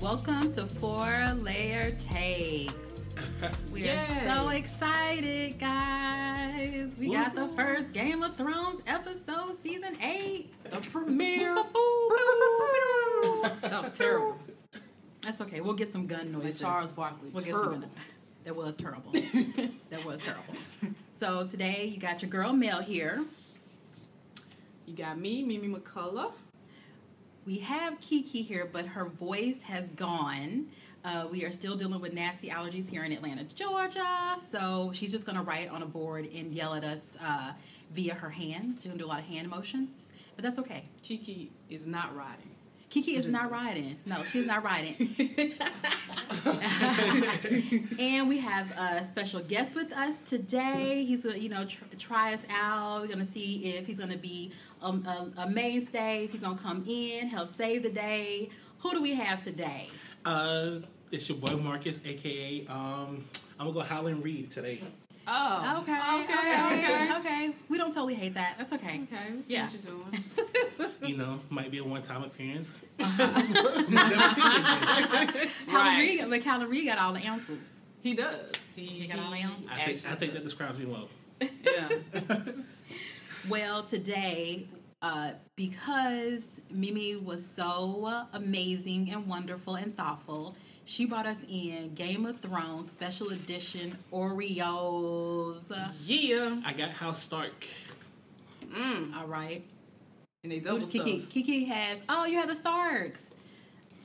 welcome to Four Layer Takes. We are Yay. so excited, guys. We got the first Game of Thrones episode, season eight. The premiere. that was terrible. That's okay. We'll get some gun noises. Charles Barkley. We'll get some terrible. gun. That was terrible. that was terrible. So today you got your girl Mel here. You got me, Mimi McCullough. We have Kiki here, but her voice has gone. Uh, we are still dealing with nasty allergies here in Atlanta, Georgia. So she's just going to write on a board and yell at us uh, via her hands. She's going to do a lot of hand motions, but that's okay. Kiki is not riding. Kiki is not riding. No, she's not riding. and we have a special guest with us today. He's gonna, you know, tr- try us out. We're gonna see if he's gonna be um, a, a mainstay. If he's gonna come in, help save the day. Who do we have today? Uh, it's your boy Marcus, aka um, I'm gonna go Howland Reed today. Oh. Okay, okay, okay, okay. We don't totally hate that. That's okay. Okay, we see Yeah. what you're doing. You know, might be a one-time appearance. Uh-huh. Never seen it. Calorie, but Calorie got all the answers. He does. He, He got all the answers? I think, I think that describes me well. Yeah. Well, today, uh, because Mimi was so amazing and wonderful and thoughtful, she brought us in Game of Thrones special edition Oreos. Yeah. I got House Stark. Mm. All right. And they double Kiki, stuff. Kiki has, oh, you have the Starks.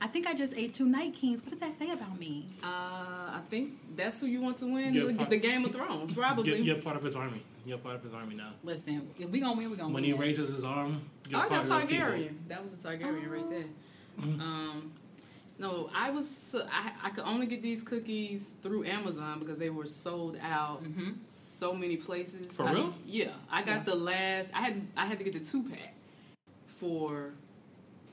I think I just ate two Night Kings. What does that say about me? Uh, I think that's who you want to win Good the, the Game of Thrones, probably. You're, you're part of his army. You're part of his army now. Listen, if we gonna win, we gonna When win. he raises his arm, you're Oh, I part got of those. Targaryen. That was a Targaryen right there. Mhm. Um, no, I was so- I, I could only get these cookies through Amazon because they were sold out hmm so many places. For I- real? Yeah, I got Yeah. the last. I had I had to get the two pack for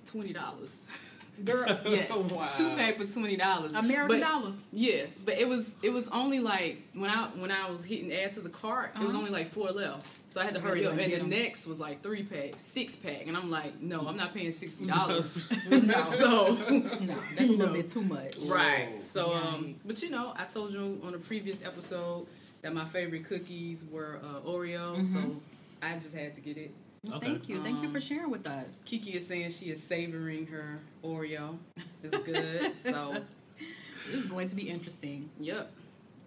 twenty dollars. Girl, Yes, Wow. two pack for twenty dollars. American But- dollars. Yeah, but it was it was only like when I when I was hitting add to the cart, it was Uh-huh. only like four left, so I had to hurry up. And the the 'em. next was like three pack, six pack, and I'm like, no, I'm not paying sixty dollars. No. so No, that's a little know. bit too much. right, so um, but you know, I told you on a previous episode that my favorite cookies were uh, Oreo, so Mhm. I just had to get it. Well, Okay. Thank you. Thank you Um, for sharing with us. Kiki is saying she is savoring her Oreo. It's good, so This is going to be interesting. yep.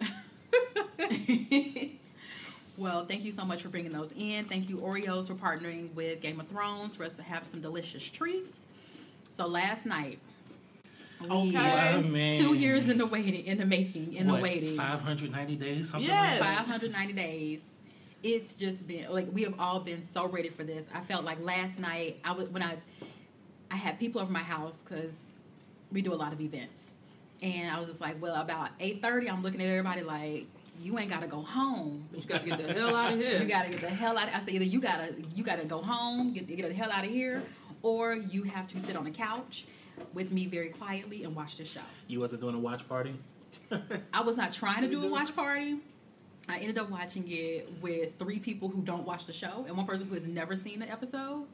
Well, thank you so much for bringing those in. Thank you, Oreos, for partnering with Game of Thrones for us to have some delicious treats. So last night, we Okay. Wow, man. two years in the waiting, in the making, in what, the waiting, 590 days? Something Yes. Like that? 590 days. It's just been like we have all been so ready for this. I felt like last night I was when I I had people over my house because we do a lot of events, and I was just like, well, about 8:30, I'm looking at everybody like, you ain't got to go home. But you gotta get the hell out of here. You gotta get the hell out. I say either you gotta you gotta go home, get get the hell out of here, or you have to sit on the couch with me very quietly and watch the show. You wasn't doing a watch party? I was not trying to do a watch party. I ended up watching it with three people who don't watch the show and one person who has never seen the episode.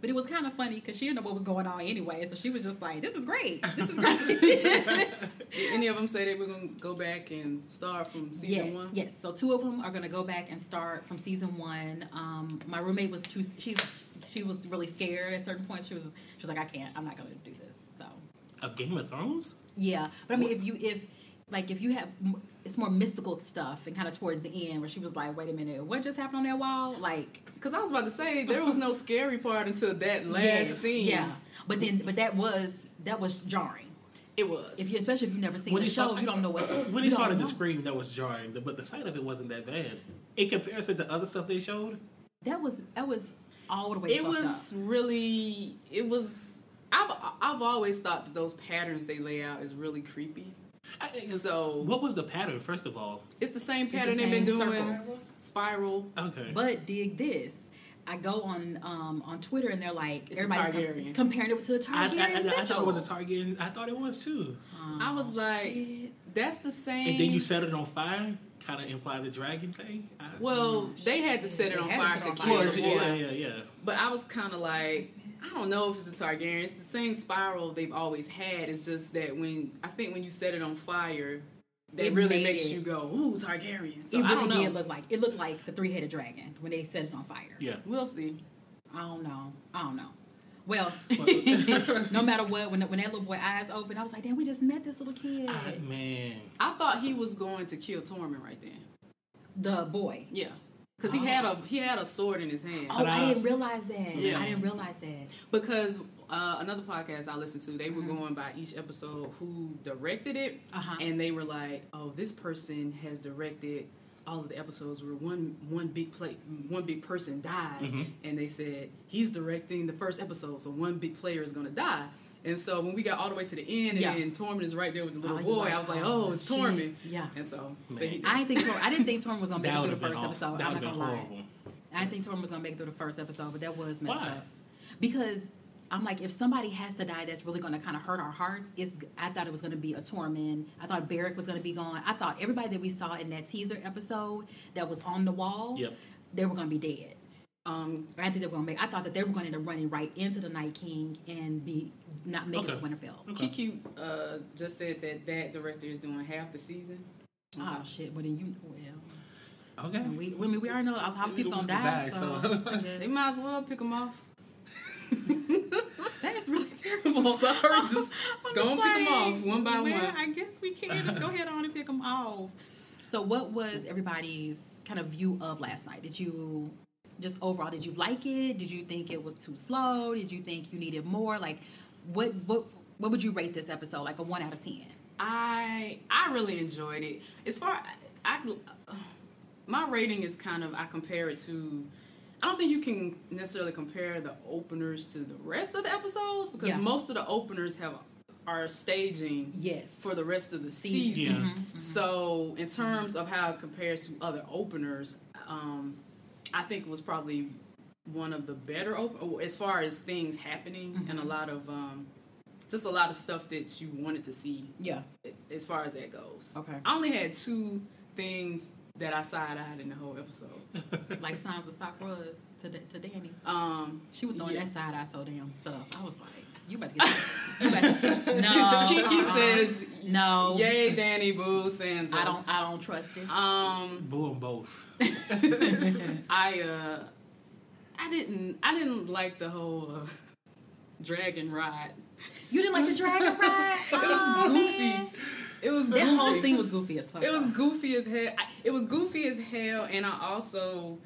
But it was kind of funny because she didn't know what was going on anyway, so she was just like, "This is great. This is great." Did any of them say they were gonna go back and start from season yeah, one? Yes. So two of them are going to go back and start from season one. Um, my roommate was too. She she was really scared at certain points. She was she was like, I can't. I'm not going to do this. So Of Game of Thrones? yeah. But I mean, if you if like if you have m- it's more mystical stuff and kind of towards the end where she was like, wait a minute, what just happened on that wall? Like Because I was about to say there was no scary part until that last yes, scene. Yeah. But then but that was that was jarring. it was. If you especially if you've never seen When the show, started- you don't know what When he started know. to scream, that was jarring, but the sight of it wasn't that bad. In comparison to other stuff they showed, That was that was all the way. it was up. really. It was. I've I've always thought that those patterns they lay out is really creepy. I- So what was the pattern, first of all? it's the same the pattern they've been doing. circles. Spiral. Okay. But dig this. I go on um, on Twitter and they're like It's everybody's com- comparing it to the I, I, I, I thought it was a Target. I thought it was too. Oh, I was like- shit. That's the same. And then you set it on fire, kind of imply the dragon thing. I, Well, they had to set it They on had to fire to kill fire. Well, the yeah, yeah, yeah. But I was kind of like, I don't know if it's a Targaryen. It's the same spiral they've always had. It's just that when I think when you set it on fire, that It really makes it- you go, "Ooh, Targaryen." So it I really don't know. did look like it looked like the three headed dragon when they set it on fire. Yeah. we'll see. I don't know. I don't know. Well, Well- no matter what, when when that little boy eyes open, I was like, damn, we just met this little kid. Ah, man. I thought he was going to kill Tormund right then. the boy. Yeah, because he had a he had a sword in his hand. Oh, I Ta-da. didn't realize that. Yeah. I didn't realize that. Because uh, another podcast I listened to, they were Mhm. going by each episode who directed it, Uh huh. and they were like, "Oh, this person has directed all of the episodes where one one big play one big person dies," Mhm. and they said he's directing the first episode, so one big player is gonna die. And so when we got all the way to the end, Yeah. and Tormund is right there with the little Oh, boy, like, I was like, oh, "Oh, it's shit. Tormund." Yeah. And so, but he, I didn't think Tor- I didn't think Tormund was gonna make it through the first awful. episode. That I'm would not have gonna been lie. horrible. I didn't think Tormund was gonna make it through the first episode, but that was messed Why? up. Because I'm like, if somebody has to die, that's really gonna kind of hurt our hearts. It's I thought it was gonna be a Tormund. I thought Beric was gonna be gone. I thought everybody that we saw in that teaser episode that was on the wall, Yep. they were gonna be dead. Um, I think they were gonna make. I thought that they were going to end up running right into the Night King and be not make it to Winterfell. Okay. Kiki uh, just said that that director is doing half the season. Oh shit! Well then you know well. Okay. and We, I mean, we already know how We people was gonna gonna die. die, so so- They might as well pick them off. that is really terrible. Sorry, just- just I'm go and pick 'em like, off one by well, one. I guess we can just go ahead on and pick them off. So, what was everybody's kind of view of last night? Did you just overall did you like it? Did you think it was too slow? Did you think you needed more? Like, what what what would you rate this episode? Like a one out of ten? I I really enjoyed it. As far I, my rating is kind of I compare it to. I don't think you can necessarily compare the openers to the rest of the episodes because Yeah. most of the openers have are staging Yes. for the rest of the Season. season. Yeah. Mhm, mhm. So in terms of how it compares to other openers, um, I think it was probably one of the better op- as far as things happening and a Mhm. lot of um, just a lot of stuff that you wanted to see yeah. as far as that goes. Okay. I only had two things that I side eyed in the whole episode. Like Sansa Stark was to to Danny. Um, She was throwing Yeah. that side eye so damn stuff. I was like, you better get you better, no. Kiki uh-uh. says, no. "Yay, Danny Boo Sansa." I don't. I don't trust it. Um, Boo them both. I uh, I didn't I didn't like the whole uh, dragon ride. You didn't like the dragon ride? It was Oh, goofy. man. It was That goofy. whole scene was goofy as fuck. It was goofy as hell. I- It was goofy as hell, and I also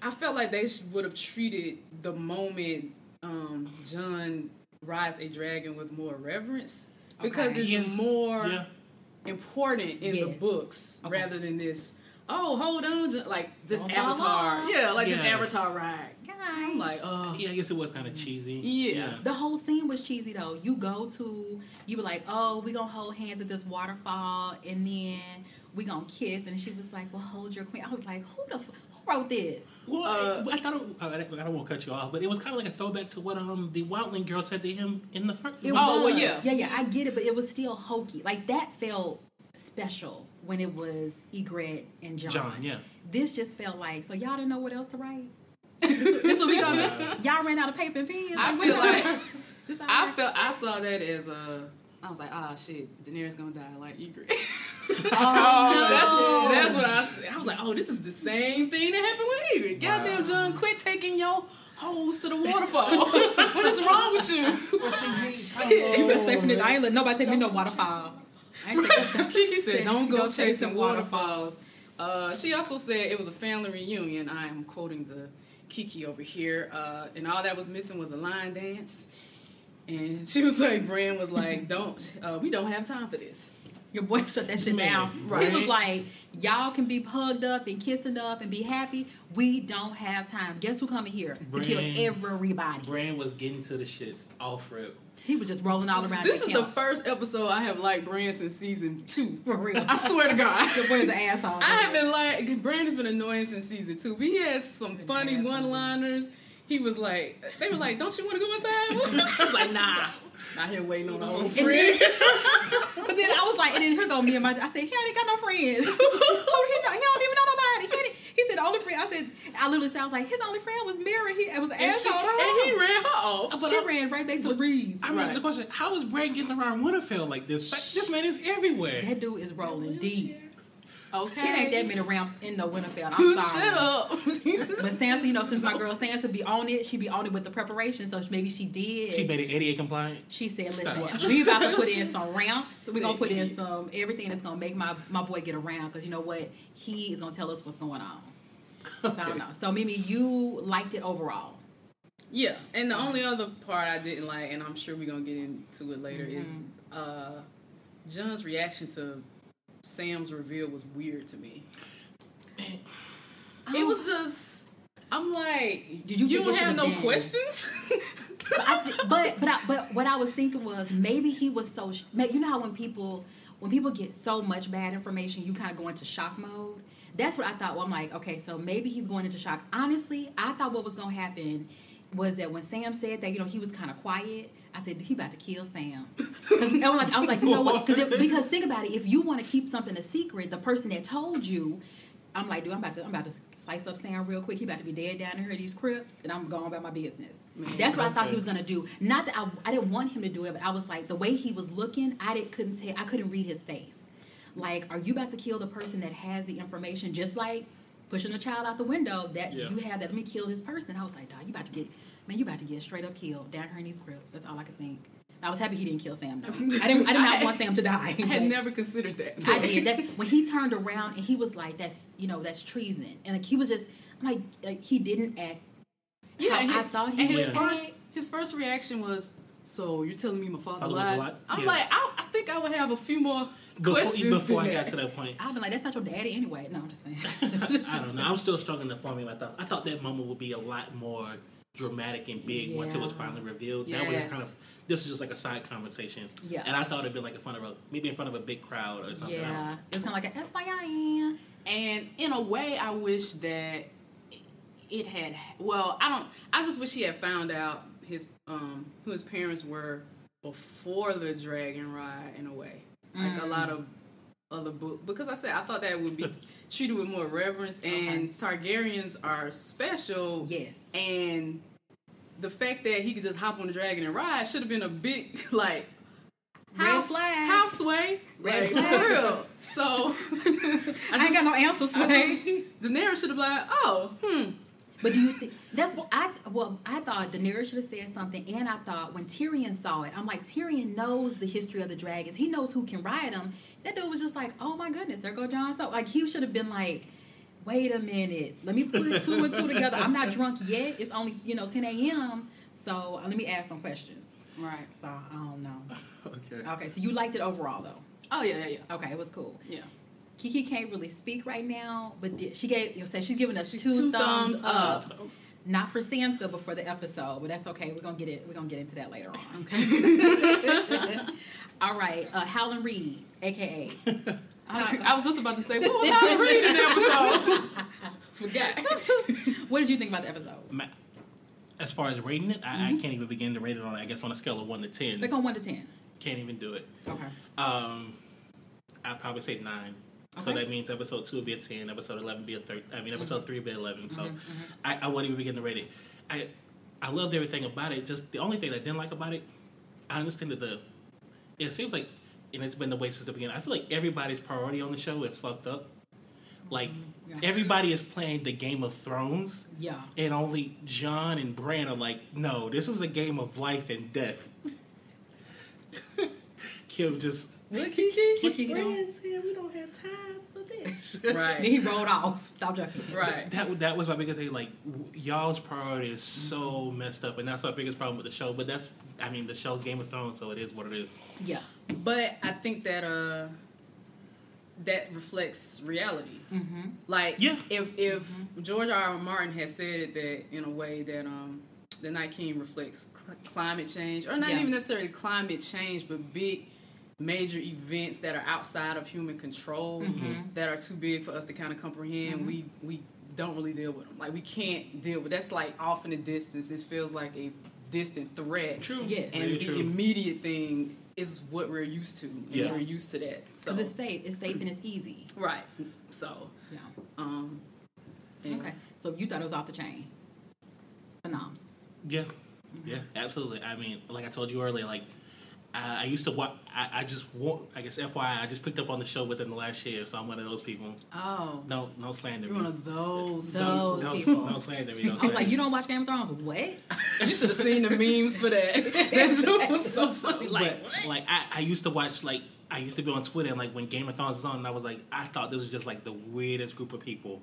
I felt like they would have treated the moment um, John rides a dragon with more reverence because Okay. it's Yes. more Yeah. important in the books Okay. rather than this. Oh, hold on, like this Don't Avatar, follow. yeah, like this Avatar ride. I'm like, oh, Yeah, I guess it was kind of cheesy. Yeah. The whole scene was cheesy though. You go to, you were like, oh, we gonna hold hands at this waterfall, and then we gonna kiss, and she was like, well, hold your queen. I was like, who the, f- who wrote this? Well, Uh, I, I thought it, I, I don't want to cut you off, but it was kind of like a throwback to what um the Wildling girl said to him in the first. It Oh, well, yeah. yeah, yeah. I get it, but it was still hokey. Like that felt special when it was Ygritte and John. John, yeah. This just felt like so y'all didn't know what else to write. this what we gonna Yeah. y'all ran out of paper and pens. I feel like Just I right. felt I saw that as a. I was like, ah, shit, Daenerys gonna die like Ygritte. Oh, that's, that's what I said. I was like, oh, this is the same thing that happened with Ygritte. Goddamn, Wow. John, quit taking your hoes to the waterfall. what is wrong with you? What you been safe from the island. Nobody take me no waterfall. I Kiki said, "Don't go Don't chase chasing them waterfalls." Uh, she also said it was a family reunion. I am quoting the Kiki over here, uh, and all that was missing was a line dance. And she was like, "Bran was like, don't, uh, we don't have time for this." Your boy shut that shit Man, down. He right. was like, y'all can be hugged up and kissing up and be happy. We don't have time. Guess who coming here to kill everybody? Bran was getting to the shits off rip. He was just rolling all around. This is the first episode I have liked Bran since season two. for real. I swear to God. Your boy's an asshole. I have been like Bran has been annoying since season two. But he has some funny one-liners. He was like, they were like, "Don't you want to go inside?" I was like, "Nah, not here waiting on the old friend." then, but then I was like, and then here go me and my. I said, he ain't got no friends. Who oh, he know? He don't even know nobody. He, he said only friend. I said I literally sounds like his only friend was Meera. He it was an And, she, asshole. to and he ran her off. But she ran right back to the breeze. I'm asking the question: How is Bran getting around Winterfell like this? This man is everywhere. That dude is rolling deep. Okay. It ain't that many rounds in no Winterfell. I'm sorry. Shut up. But Sansa, you know, since my girl Sansa be on it, she be on it with the preparation. So maybe she did. She made it ADA compliant. She said, "Listen, we about to put in some ramps. We're gonna put in some everything that's gonna make my my boy get around. Because you know what, he is gonna tell us what's going on. So I don't know. So Mimi, you liked it overall. Yeah, and the only other part I didn't like, and I'm sure we're gonna get into it later, is Mhm. uh, John's reaction to Sam's reveal was weird to me. It was oh. just, I'm like, Oh. Did you you don't have no been- questions? But I, th- but but I, but what I was thinking was maybe he was so. sh- You know how when people when people get so much bad information, you kind of go into shock mode. That's what I thought. Well, I'm like, okay, so maybe he's going into shock. Honestly, I thought what was going to happen was that when Sam said that, you know, he was kind of quiet. I said he about to kill Sam. 'Cause I was like, I was like, you know what? Because because think about it. If you want to keep something a secret, the person that told you, I'm like, dude, I'm about to I'm about to slice up Sam real quick. He about to be dead down here in these crypts, and I'm going about my business. Man, That's what I thought he was gonna do. Not that I, I didn't want him to do it, but I was like the way he was looking, I didn't couldn't tell, I couldn't read his face. Like, are you about to kill the person that has the information? Just like pushing a child out the window, that Yeah. you have that. Let me kill this person. I was like, dog, you about to get man, you about to get straight up killed down here in these crypts. That's all I could think. I was happy he didn't kill Sam. though. I didn't. I did not I- want Sam to die. I had never considered that. I did that when he turned around and he was like, "That's you know, that's treason," and like he was just I'm like, like he didn't act. Yeah, how and I thought he and his would first his first reaction was, "So you're telling me my father, Father lied?" I'm Yeah. like, I, I think I would have a few more Before, questions before I got to that point, I've been like, "That's not your daddy anyway." No, I'm just saying. I don't know. I'm still struggling to form my thoughts. I thought that moment would be a lot more dramatic and big once it was finally revealed. That was kind of this was just like a side conversation. Yeah. And I thought it'd be like in front of a maybe in front of a big crowd or something. I Yeah, it was kind of like a FYI. And in a way, I wish that it had. Well, I don't. I just wish he had found out his um who his parents were before the dragon ride. In a way, like a Mm. lot of other book because I said I thought that would be treated with more reverence. And Targaryens are special. Yes. And the fact that he could just hop on the dragon and ride should have been a big like house, flag. house sway. Red like, flag. For real. So I, ain't got no answers, I Sway. Daenerys should have been like, oh, hmm. But do you think that's what I well I thought Daenerys should have said something, and I thought when Tyrion saw it, I'm like Tyrion knows the history of the dragons. He knows who can ride them. That dude was just like, oh my goodness, there go Jon Snow. Like he should have been like, wait a minute, let me put two and two together. I'm not drunk yet. It's only you know 10 a.m. So uh, let me ask some questions. Right. So I don't know. Okay. Okay, so you liked it overall though. Oh yeah, yeah, yeah. Okay, it was cool. Yeah. Kiki can't really speak right now, but di- she gave you know, say she's giving us two, Two thumbs, thumbs up. up. Not for Sansa, but for the episode. But that's okay. We're gonna get it. We're gonna get into that later on. Okay. All right, uh, Howland Reed, aka. I was, I was just about to say, what was I in the episode? Forgot. what did you think about the episode? Ma- As far as rating it, I, I can't even begin to rate it on. I guess on a scale of one to ten, They're going one to ten. can't even do it. Okay. Um, I'd probably say nine. So that means episode two will be a ten, episode eleven be a thirteen. I mean, episode three would be eleven. So Mhm, mhm. I, I wouldn't even begin to rate it. I I loved everything about it. Just the only thing I didn't like about it, I understand that the it seems like, and it's been the way since the beginning. I feel like everybody's priority on the show is fucked up. Like Yeah. everybody is playing the Game of Thrones, Yeah. and only John and Bran are like, no, this is a game of life and death. Kim just Look, Kiki. Look, Kiki, Bran don't- said we don't have time for this. Then Right. he rolled off. Stop joking. Right. That that was my biggest thing. Like y'all's priority is so messed up, and that's my biggest problem with the show. But that's, I mean, the show's Game of Thrones, so it is what it is. Yeah. But I think that uh that reflects reality. Mm-hmm. Like Yeah. if if George R. R. Martin had said that in a way that um the Night King reflects cl- climate change, or not Yeah. even necessarily climate change, but big major events that are outside of human control, Mhm. that are too big for us to kind of comprehend. Mhm. We we don't really deal with them. Like we can't deal with. That's like off in the distance. It feels like a distant threat. True. Yes. And Very the true. immediate thing is what we're used to. And Yeah. we're used to that. So Because it's safe. It's safe and it's easy. right. So Yeah. um And- Okay, so you thought it was off the chain. Phenoms. Yeah, yeah, absolutely. I mean, like I told you earlier, like I, I used to watch. I, I just want. I guess FYI, I just picked up on the show within the last year, so I'm one of those people. Oh, No, no slander you're me. one of those. Those no, people. No slander me. No I was slander like, you don't watch Game of Thrones? What? You should have seen the memes for that. That shit was so funny. Like, but, like I, I used to watch like I used to be on Twitter and like when Game of Thrones was on, and I was like, I thought this was just like the weirdest group of people.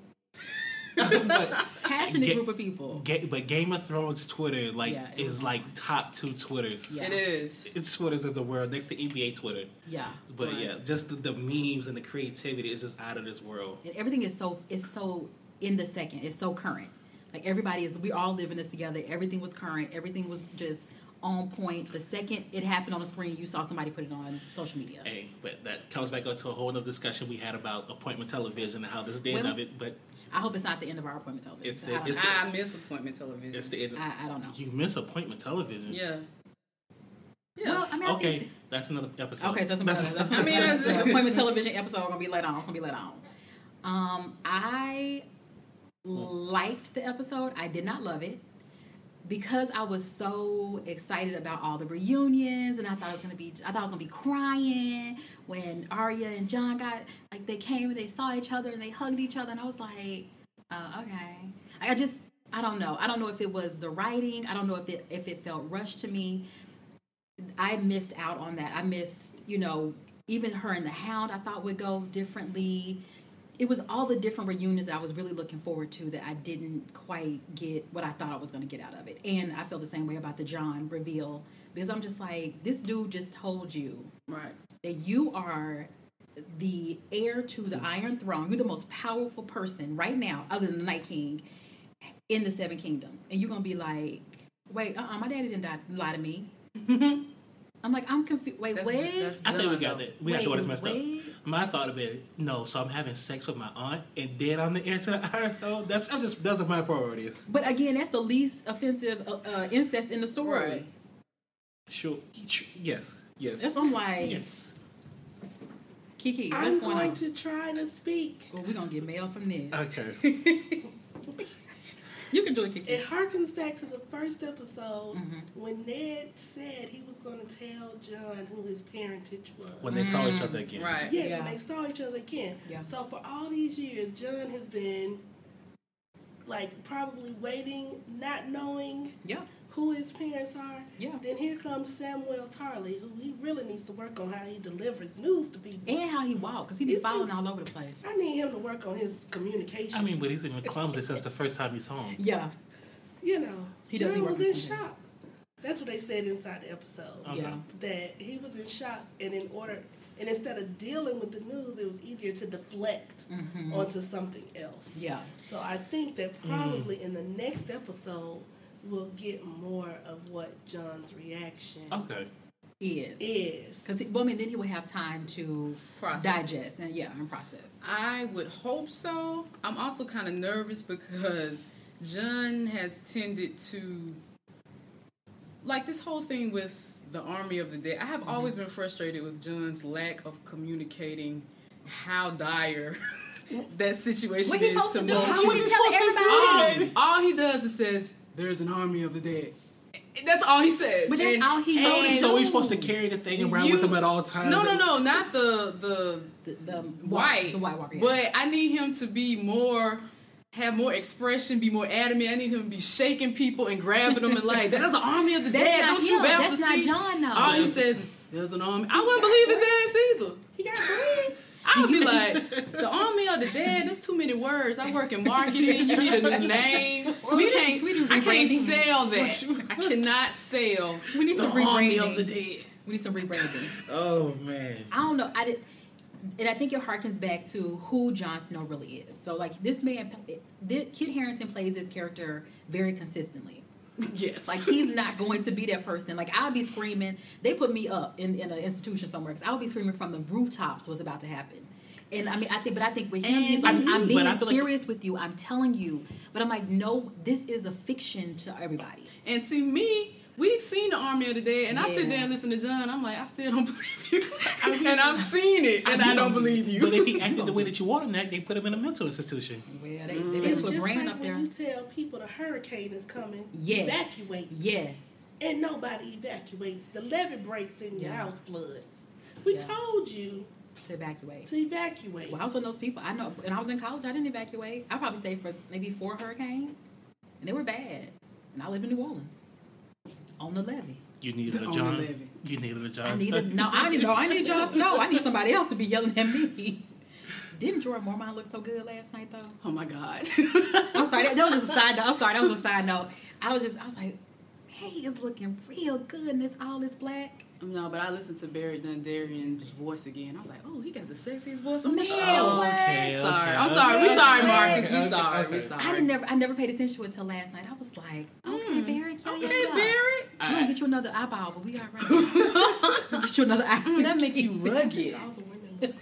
but, Passionate Ga- group of people. Ga- but Game of Thrones Twitter like Yeah, it is was like top two Twitters. Yeah. it is. It's Twitters of the world next to NBA Twitter. Yeah. But Right. yeah, just the, the memes and the creativity is just out of this world. And everything is so it's so in the second. It's so current. Like everybody is we all living this together. Everything was current. Everything was just on point. The second it happened on the screen, you saw somebody put it on social media. Hey, but that comes back up to a whole other discussion we had about appointment television and how this is the end Well- of it. But I hope it's not the end of our appointment television. It's I the- don't it's the- I miss appointment television. it's the end. Of, I, I don't know. you miss appointment television. yeah. Yeah. Well, I mean, I Okay, think, that's another episode. okay, so that's, that's, that's I mean, that's that's- appointment television episode gonna be later on. Gonna be later on. Um, I liked the episode. I did not love it because I was so excited about all the reunions, and I thought it was gonna be. I thought I was gonna be crying when Arya and John got like they came and they saw each other and they hugged each other, and I was like, uh, okay. I just. I don't know. I don't know if it was the writing. I don't know if it if it felt rushed to me. I missed out on that. I missed, you know, even her and the Hound. I thought would go differently. It was all the different reunions that I was really looking forward to that I didn't quite get what I thought I was going to get out of it. And I feel the same way about the John reveal because I'm just like, this dude just told you Right. that you are the heir to the Iron Throne. You're the most powerful person right now, other than the Night King, in the Seven Kingdoms. And you're gonna be like, wait, uh, uh my daddy didn't die, lie to me. I'm like, I'm confused. Wait, That's- wait. that's I think we got though. that. We got wait, the orders messed wait. up. My thought of it, no. So I'm having sex with my aunt, and then I'm the heir to the Iron Throne. That's I'm just those are my priorities. But again, that's the least offensive uh, uh, incest in the story. Right. Sure. sure, Yes. Yes. That's I'm like, yes. Kiki, what's I'm going going on? to try to speak. Well, we're gonna get mail from this. Okay. you can do it, Kiki. It harkens back to the first episode Mhm. when Ned said he was going to tell John who his parentage was. When they saw each other again. Right. yes, Yeah. when they saw each other again. Yeah. So for all these years, John has been like probably waiting, not knowing Yeah, who his parents are. yeah. Then here comes Samwell Tarly, who he really needs to work on how he delivers news to people. And how he walks, cause he be It's falling just- all over the place. I need him to work on his communication. I mean, but he's even clumsy since the first time you saw him. Yeah, you know, He does, he John works was in on him. shock. That's what they said inside the episode. Okay. yeah. That he was in shock, and in order, and instead of dealing with the news, it was easier to deflect hmm onto something else. Yeah. So I think that probably in the next episode we'll get more of what John's reaction Okay. Is. is. Because, well, I mean, then he would have time to Process. digest and, yeah, and process. I would hope so. I'm also kind of nervous because John has tended to like this whole thing with the army of the dead. I have Mm-hmm. always been frustrated with John's lack of communicating how dire that situation What he is to to do? most How people. was he telling everybody? all, all he does is says, "There's an army of the dead." That's all he says. But that's And- all he So, knows. so he's supposed to carry the thing around You- with him at all times. no, no, no, not the the The, the white. The White Walker. yeah. But I need him to be more, have more expression, be more adamant. I need him to be shaking people and grabbing them and like, that's an army of the That's dead. not Don't you him. ever That's not see? John, though. All he says is, there's an army. I wouldn't believe his ass either. he got bread. I would be like, the army of the dead. There's too many words. I work in marketing. You need a new name. we We can't. we do I can't sell that. I cannot sell. we need The some army of the dead. We need some rebranding. Oh man. I don't know. I did, and I think it harkens back to who Jon Snow really is. So, like this man, this, Kit Harington plays this character very consistently. Yes. Like he's not going to be that person. Like I'll be screaming. They put me up in, in an institution somewhere because I'll be screaming from the rooftops what's about to happen. And I mean, I think, but I think with him, he's like, I'm being feel like- serious with you. I'm telling you. But I'm like, no, this is a fiction to everybody. And to me, We've seen the Army of the Dead, and I sit there and listen to John. I'm like, I still don't believe you, and I've seen it, and I, don't believe you. But if he acted the way that you want him to act, they put him in a mental institution. Well, they, Mm. they It's put just Bran like up when there. you tell people the hurricane is coming, Yes. evacuate, Yes. and nobody evacuates. The levee breaks and your Yeah. house floods. We Yeah. told you To evacuate. to evacuate. Well, I was one of those people. I know. When I was in college, I didn't evacuate. I probably stayed for maybe four hurricanes, and they were bad. And I live in New Orleans, on the levee. You needed a On the John. You needed a John. I needed no. I didn't know. I need Jon Snow. I need somebody else to be yelling at me. Didn't Jorah Mormont look so good last night though? oh my god. I'm sorry. That, that was just a side note. I'm sorry. That was a side note. I was just. I was like, hey, he is looking real good in this all this black. No, but I listened to Beric Dondarrion's voice again. I was like, oh, he got the sexiest voice on the Man, show. what? Okay, Sorry, okay, I'm sorry. We okay, sorry, okay, Marcus. okay, We okay, sorry. We okay. sorry. I didn't never. I never paid attention to it until last night. I was like, okay, Mm. Barry, yeah, Okay, yeah. Barry. I'm gonna get you another eyeball, but we all right. get you another eye. Mm, that make you rugged. All the women look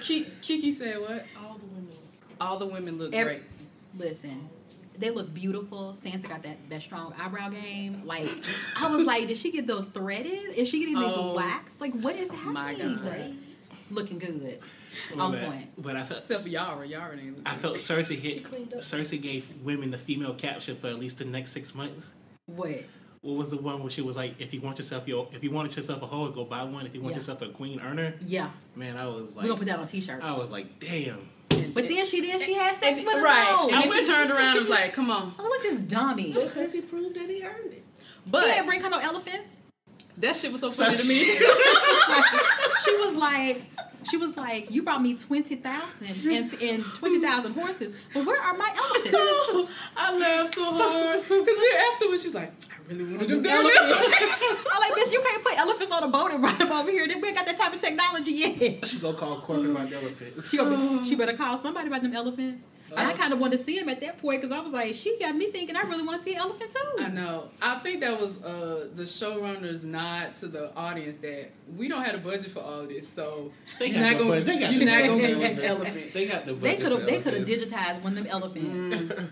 great. Kiki said what? All the women. All the women look Every- great. Listen, they look beautiful. Sansa got that, that strong eyebrow game. Like, I was like, did she get those threaded? Is she getting these Oh, waxed? Like, what is happening? my God. Like, looking good. Well, On but- point. But I felt Except for Yara. Yara didn't I felt Cersei She hit. Cersei gave women the female caption for at least the next six months. What? What was the one where she was like, "If you want yourself your, if you wanted yourself a hoe, go buy one. If you want Yeah. yourself a queen, earner. Yeah, Man, I was like we gonna put that on t shirt. I was like, damn. But then she did. She had sex with him. right. Oh, and then she turned around and was like, come on. Oh, look at this dummy. Because he proved that he earned it. But he didn't bring her no elephants. that shit was so funny to me. she was like, she was like, you brought me twenty thousand and, and twenty thousand horses, but where are my elephants? I laughed so hard. Because then afterwards, she was like, I really want to do that. I'm like, bitch, you can't put elephants on a boat and ride them over here. Then We ain't got that type of technology yet. She go call Corker about the elephant. She, gonna be, she oh. better call somebody about them elephants. And I kind of wanted to see him at that point because I was like, she got me thinking I really want to see an elephant too. I know. I think that was uh, the showrunner's nod to the audience that we don't have a budget for all of this, so They you're not gonna budget. They got you're the not gonna for get these elephants. elephants. They got the They budget could have they could have digitized one of them elephants. Mm.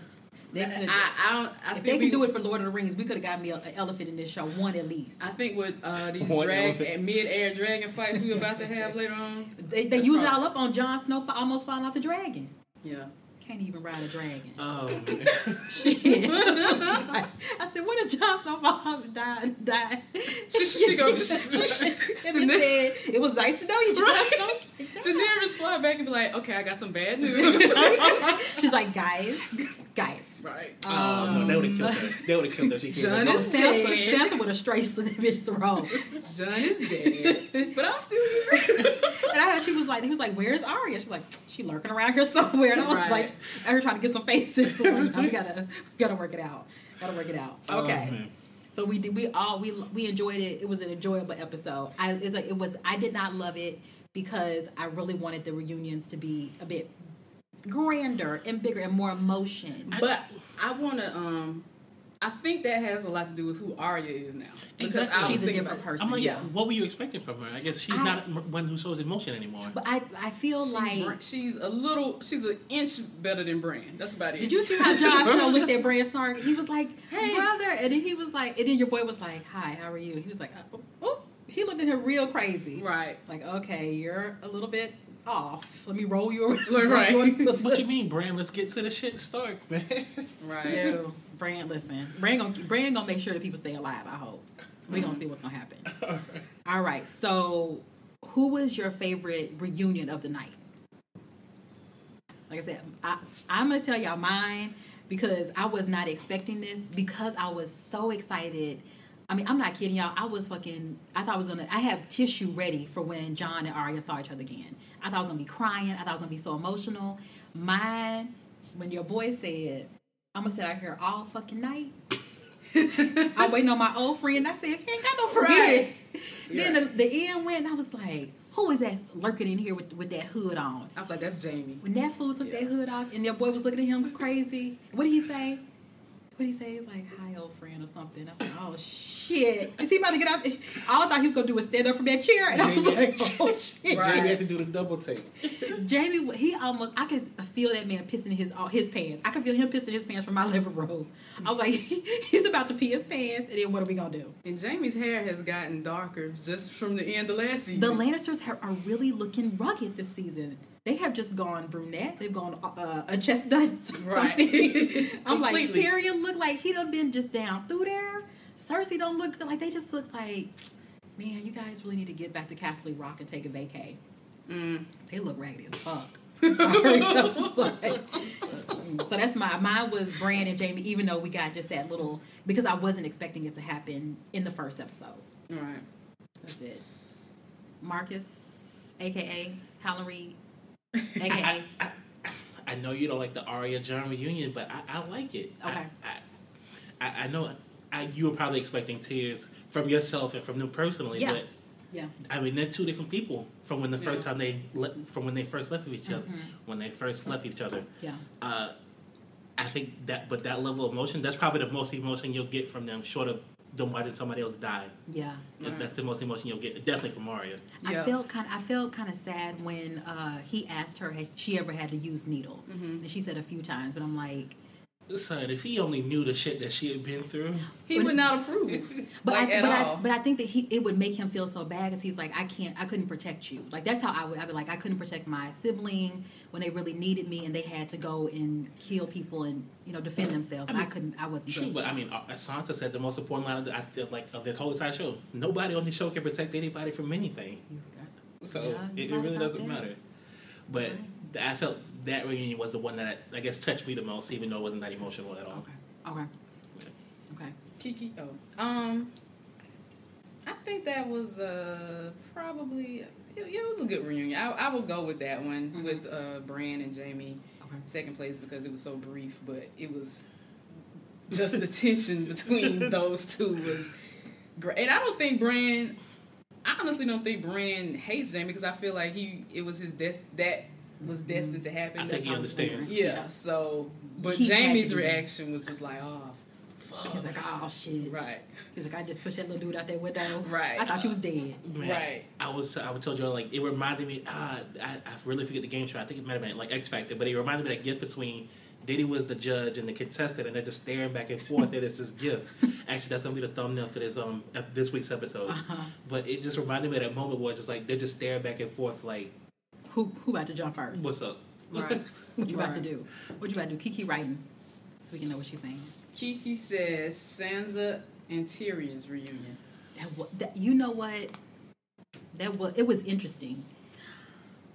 They I, coulda- I don't. I if think they we, can do it for Lord of the Rings, we could have got me an elephant in this show, one at least. I think with uh, these One drag elephant. and mid-air dragon fights we were about to have later on. They, they That's use it all up on Jon Snow for almost falling off the dragon. Yeah. Can't even ride a dragon. Oh. Shit. I said, what if Jon Snow fall off and die? She- she- she goes- she- she- and he said, it was nice to know you, Jon Right. Snow. Daenerys fly back and be like, okay, I got some bad news. She's like, guys, guys. Right. Um, oh, no, they would have killed her. They would have killed her. She John is dead. Sansa, Sansa would have straight slit that bitch throat. John is dead, but I'm still here. And I heard she was like, he was like, where's Arya? She was like, she lurking around here somewhere. And I was Right. like, I heard trying to get some faces. So like, we gotta, we gotta work it out. Gotta work it out. Oh, Okay. man. So we did. We all we we enjoyed it. It was an enjoyable episode. I it's like it was. I did not love it because I really wanted the reunions to be a bit grander and bigger and more emotion. But I want to. Um, I think that has a lot to do with who Arya is now. Because Exactly. I was She's a thinking different person. I'm like, Yeah. what were you expecting from her? I guess she's I- not one who shows emotion anymore. But I I feel She's, like. She's a little. She's an inch better than Bran. That's about it. Did you see how Jon Snow looked at Bran Stark? He was like, Hey. brother. And then he was like, and then your boy was like, hi, how are you? He was like, uh, oh, he looked at her real crazy. Right. Like, okay, you're a little bit off. Let me roll you around. Right, right. roll you into the- what you mean, Bran? Let's get to the shit Stark, man. Right. No, Bran, listen. Bran gonna, Bran gonna make sure that people stay alive, I hope. we gonna see what's gonna happen. All right, so who was your favorite reunion of the night? Like I said, I, I'm gonna tell y'all mine because I was not expecting this because I was so excited. I mean, I'm not kidding y'all. I was fucking. I thought I was gonna. I have tissue ready for when John and Arya saw each other again. I thought I was gonna be crying. I thought I was gonna be so emotional. Mine, when your boy said, "I'm gonna sit out here all fucking night." I'm waiting on my old friend. I said, he ain't got no friends. Right. Then the, the end went, and I was like, who is that lurking in here with, with that hood on? I was like, that's Jamie. When that fool took that hood off, and your boy was looking at him crazy, what did he say? What he say? He's like, "Hi, old friend" or something. I was like, "Oh shit!" Is he about to get out? All I thought he was gonna do was stand up from that chair, and I was like, "Oh shit!" Right. Jamie had to do the double take. Jamie, he almost, I could feel that man pissing his his pants. I could feel him pissing his pants from my living room. I was like, he's about to pee his pants, and then what are we gonna do? And Jamie's hair has gotten darker just from the end of last season. The Lannisters are really looking rugged this season. They have just gone brunette. They've gone uh, a chestnut. Right. I'm like. Tyrion look like he done been just down through there. Cersei don't look good. like they just look like. Man, you guys really need to get back to Casterly Rock and take a vacay. Mm. They look raggedy as fuck. Sorry. I was like- so that's my mine was Bran and Jamie, even though we got just that little because I wasn't expecting it to happen in the first episode. All right. That's it. Marcus, aka Howland Reed, aka I, I, I know you don't like the Arya John reunion, but I, I like it. I- Okay. I, I, I know I, you were probably expecting tears from yourself and from them personally, Yeah. but yeah. I mean they're two different people from when the first time they le- from when they first left with each other. Mhm. When they first left each other, Yeah. uh, I think that but that level of emotion that's probably the most emotion you'll get from them, short of them watching somebody else die. Yeah. Right. That's the most emotion you'll get, definitely from Mario. I Yeah. felt kind. I felt kind of sad when uh, he asked her had she ever had to use needle, Mhm. and she said a few times. But I'm like, Son, if he only knew the shit that she had been through, He would not approve. but like I, but all. I, but I think that he it would make him feel so bad because he's like, I can't, I couldn't protect you. Like that's how I would. I'd be like, I couldn't protect my sibling when they really needed me, and they had to go and kill people and you know defend themselves. I and I couldn't. I wasn't. True, but. I mean, uh, Sansa said the most important line of the, I feel like of this whole entire show. Nobody on the show can protect anybody from anything, so Yeah, it, it really doesn't matter. But th- I felt that reunion was the one that I guess touched me the most, even though it wasn't that emotional at all. Okay. Okay. Okay. Kiki. Oh, um, I think that was uh probably it, it was a good reunion. I, I would go with that one Mhm. with uh Bran and Jamie Okay. second place because it was so brief, but it was just the tension between those two was great. And I don't think Bran. I honestly don't think Bran hates Jamie because I feel like he it was his des- that was destined to happen. I think he understands. Yeah. So, but He Jamie's reaction was just like, oh, Fuck. He's like, oh shit. right. He's like, I just pushed that little dude out that window. Right. I thought you was dead. Man, Right. I was I would told you like it reminded me. Ah, I, I really forget the game show. I think it might have been like X Factor, but it reminded me that gift between Diddy was the judge and the contestant, and they're just staring back and forth. and it's this gift. Actually, that's gonna be the thumbnail for this um this week's episode. Uh-huh. But it just reminded me of that moment where it's just like they're just staring back and forth, like, Who who about to jump first? "What's up?" Right. What you about to do? What you about to do? Kiki writing, so we can know what she's saying. Kiki says Sansa and Tyrion's reunion. That, wa- that you know what? That was it was interesting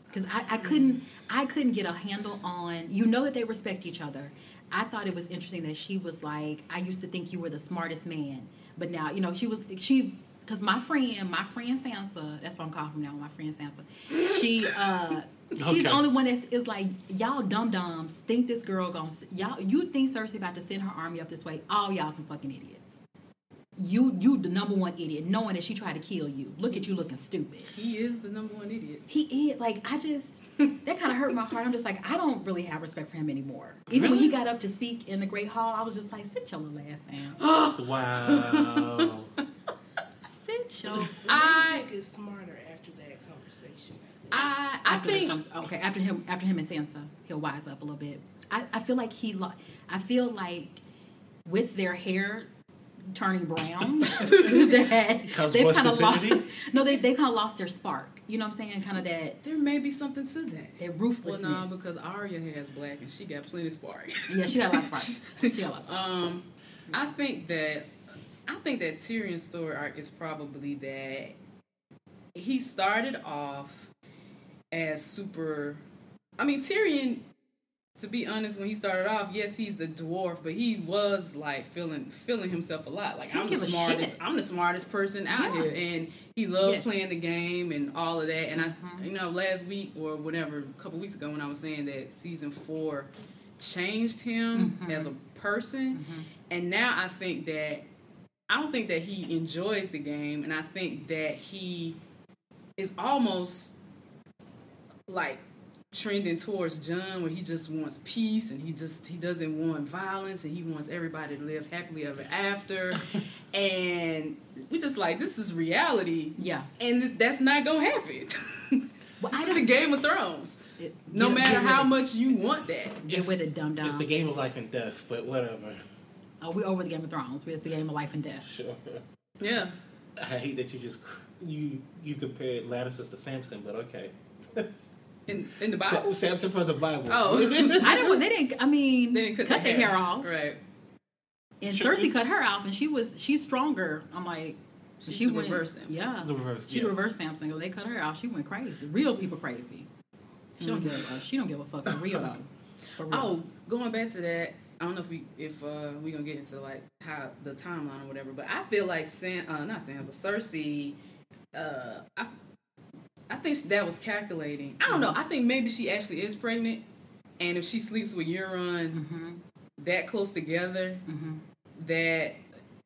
because I, I couldn't I couldn't get a handle on. You know that they respect each other. I thought it was interesting that she was like, I used to think you were the smartest man, but now you know she was she because my friend my friend Sansa that's what I'm calling from now my friend Sansa she uh she's Okay. the only one that's is like y'all dum dums think this girl gonna y'all you think Cersei about to send her army up this way all y'all some fucking idiots you you the number one idiot knowing that she tried to kill you look at you looking stupid He is the number one idiot. he is like I just that kind of hurt my heart. I'm just like I don't really have respect for him anymore. Even when he got up to speak in the Great Hall, I was just like, sit your little ass down. wow. Sit your. I- do you think is smarter after that conversation? I I After think some- okay after him after him and Sansa, he'll wise up a little bit. I, I feel like he lo- I feel like with their hair turning brown that Cause they've kind of lost. No, they they kind of lost their spark. You know what I'm saying? Kind of that there may be something to that. that Well, ruthlessness. no, because Arya has black and she got plenty of spark. yeah, she got a lot of spark. She got a lot of spark. Um, I think that I think that Tyrion's story arc is probably that he started off as super. I mean, Tyrion. To be honest, when he started off, yes, he's the dwarf, but he was like feeling feeling himself a lot. Like He I'm the smartest. I'm the smartest person out Yeah. here, and he loved Yes. playing the game and all of that. And I, Mhm. you know, last week or whatever, a couple weeks ago, when I was saying that season four changed him Mhm. as a person, Mhm. and now I think that I don't think that he enjoys the game, and I think that he is almost like trending towards John, where he just wants peace and he just he doesn't want violence and he wants everybody to live happily ever after. and we just like this is reality, Yeah. and this, that's not gonna happen. Well, this I is the Game of Thrones. It- No matter how it. much you want that. Get with it, dumb It's the game of life and death, but whatever. Oh, we over the Game of Thrones. It's the game of life and death. Sure. Yeah. I hate that you just you you compared Lannisters to Samson, but okay. In in the Sa- Bible. Samson from the Bible. Oh. I didn't. They didn't. I mean, They didn't cut, cut, their hair off, Right. and Sure, Cersei cut her off, and she was she's stronger. I'm like, She's she the went reverse Samson. Yeah, the reverse. she yeah. reverse Samson. When they cut her off, she went crazy. Real people crazy. She don't Mhm. give. A, she don't give a fuck for real though. For real. Oh, going back to that, I don't know if we if uh, we gonna get into like how the timeline or whatever, but I feel like San uh, not Sansa, Cersei. Uh, I I think that was calculating. I don't know. I think maybe she actually is pregnant, and if she sleeps with Euron Mm-hmm. that close together, Mm-hmm. that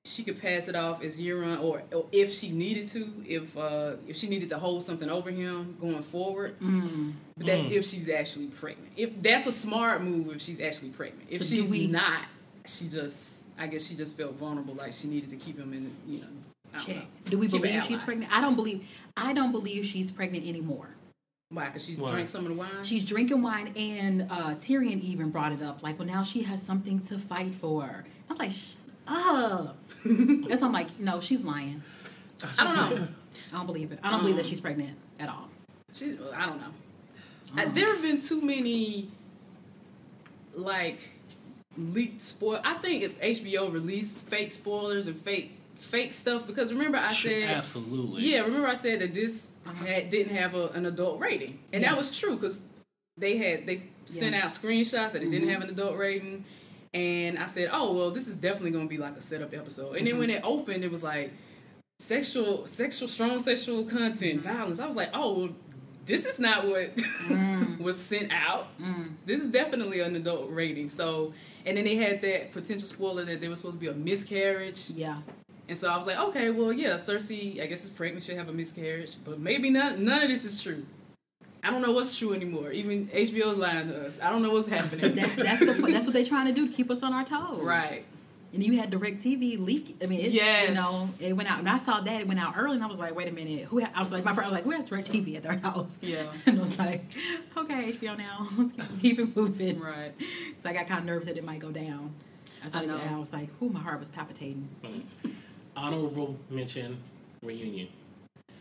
she could pass it off as Euron, or, or if she needed to, if uh, if she needed to hold something over him going forward. Mm. But that's Mm. if she's actually pregnant. If that's a smart move, if she's actually pregnant. If So she's we- not, she just I guess she just felt vulnerable, like she needed to keep him in. You know, I don't Check. know. Do we Keep believe she's pregnant? I don't believe. I don't believe she's pregnant anymore. Why? Because she Why? drank some of the wine. She's drinking wine, and uh, Tyrion even brought it up. Like, well, now she has something to fight for. I'm like, shut up. and so I'm like, no, she's lying. I don't know. I don't believe it. I don't believe that Um, she's pregnant at all. She, I don't know. I don't there have been too many like leaked spoil. I think if HBO released fake spoilers and fake fake stuff, because remember I said absolutely. Yeah, remember I said that this Uh-huh. had, didn't have a, an adult rating, and Yeah. that was true because they had they sent Yeah. out screenshots that it didn't Mhm. have an adult rating, and I said, oh well, this is definitely going to be like a setup episode. And then Mhm. when it opened, it was like sexual, sexual, strong sexual content, Mhm. violence. I was like, oh well, this is not what Mm. was sent out. Mm. This is definitely an adult rating. So, and then they had that potential spoiler that there was supposed to be a miscarriage. Yeah. And so I was like, okay, well, yeah, Cersei, I guess is pregnant, should have a miscarriage, but maybe none, none of this is true. I don't know what's true anymore. Even HBO's lying to us. I don't know what's happening. That's that's the that's what they're trying to do to keep us on our toes. right. And you had DirecTV leak. I mean, it, you know, it went out. And I saw that it went out early, and I was like, wait a minute. Who? ha- I was like, my friend I was like, who has DirecTV at their house? Yeah. And I was like, okay, HBO now. Let's keep, keep it moving. Right. So I got kind of nervous that it might go down. I, saw I know. and I was like, who? my heart was palpitating. Mm. Honorable mention reunion.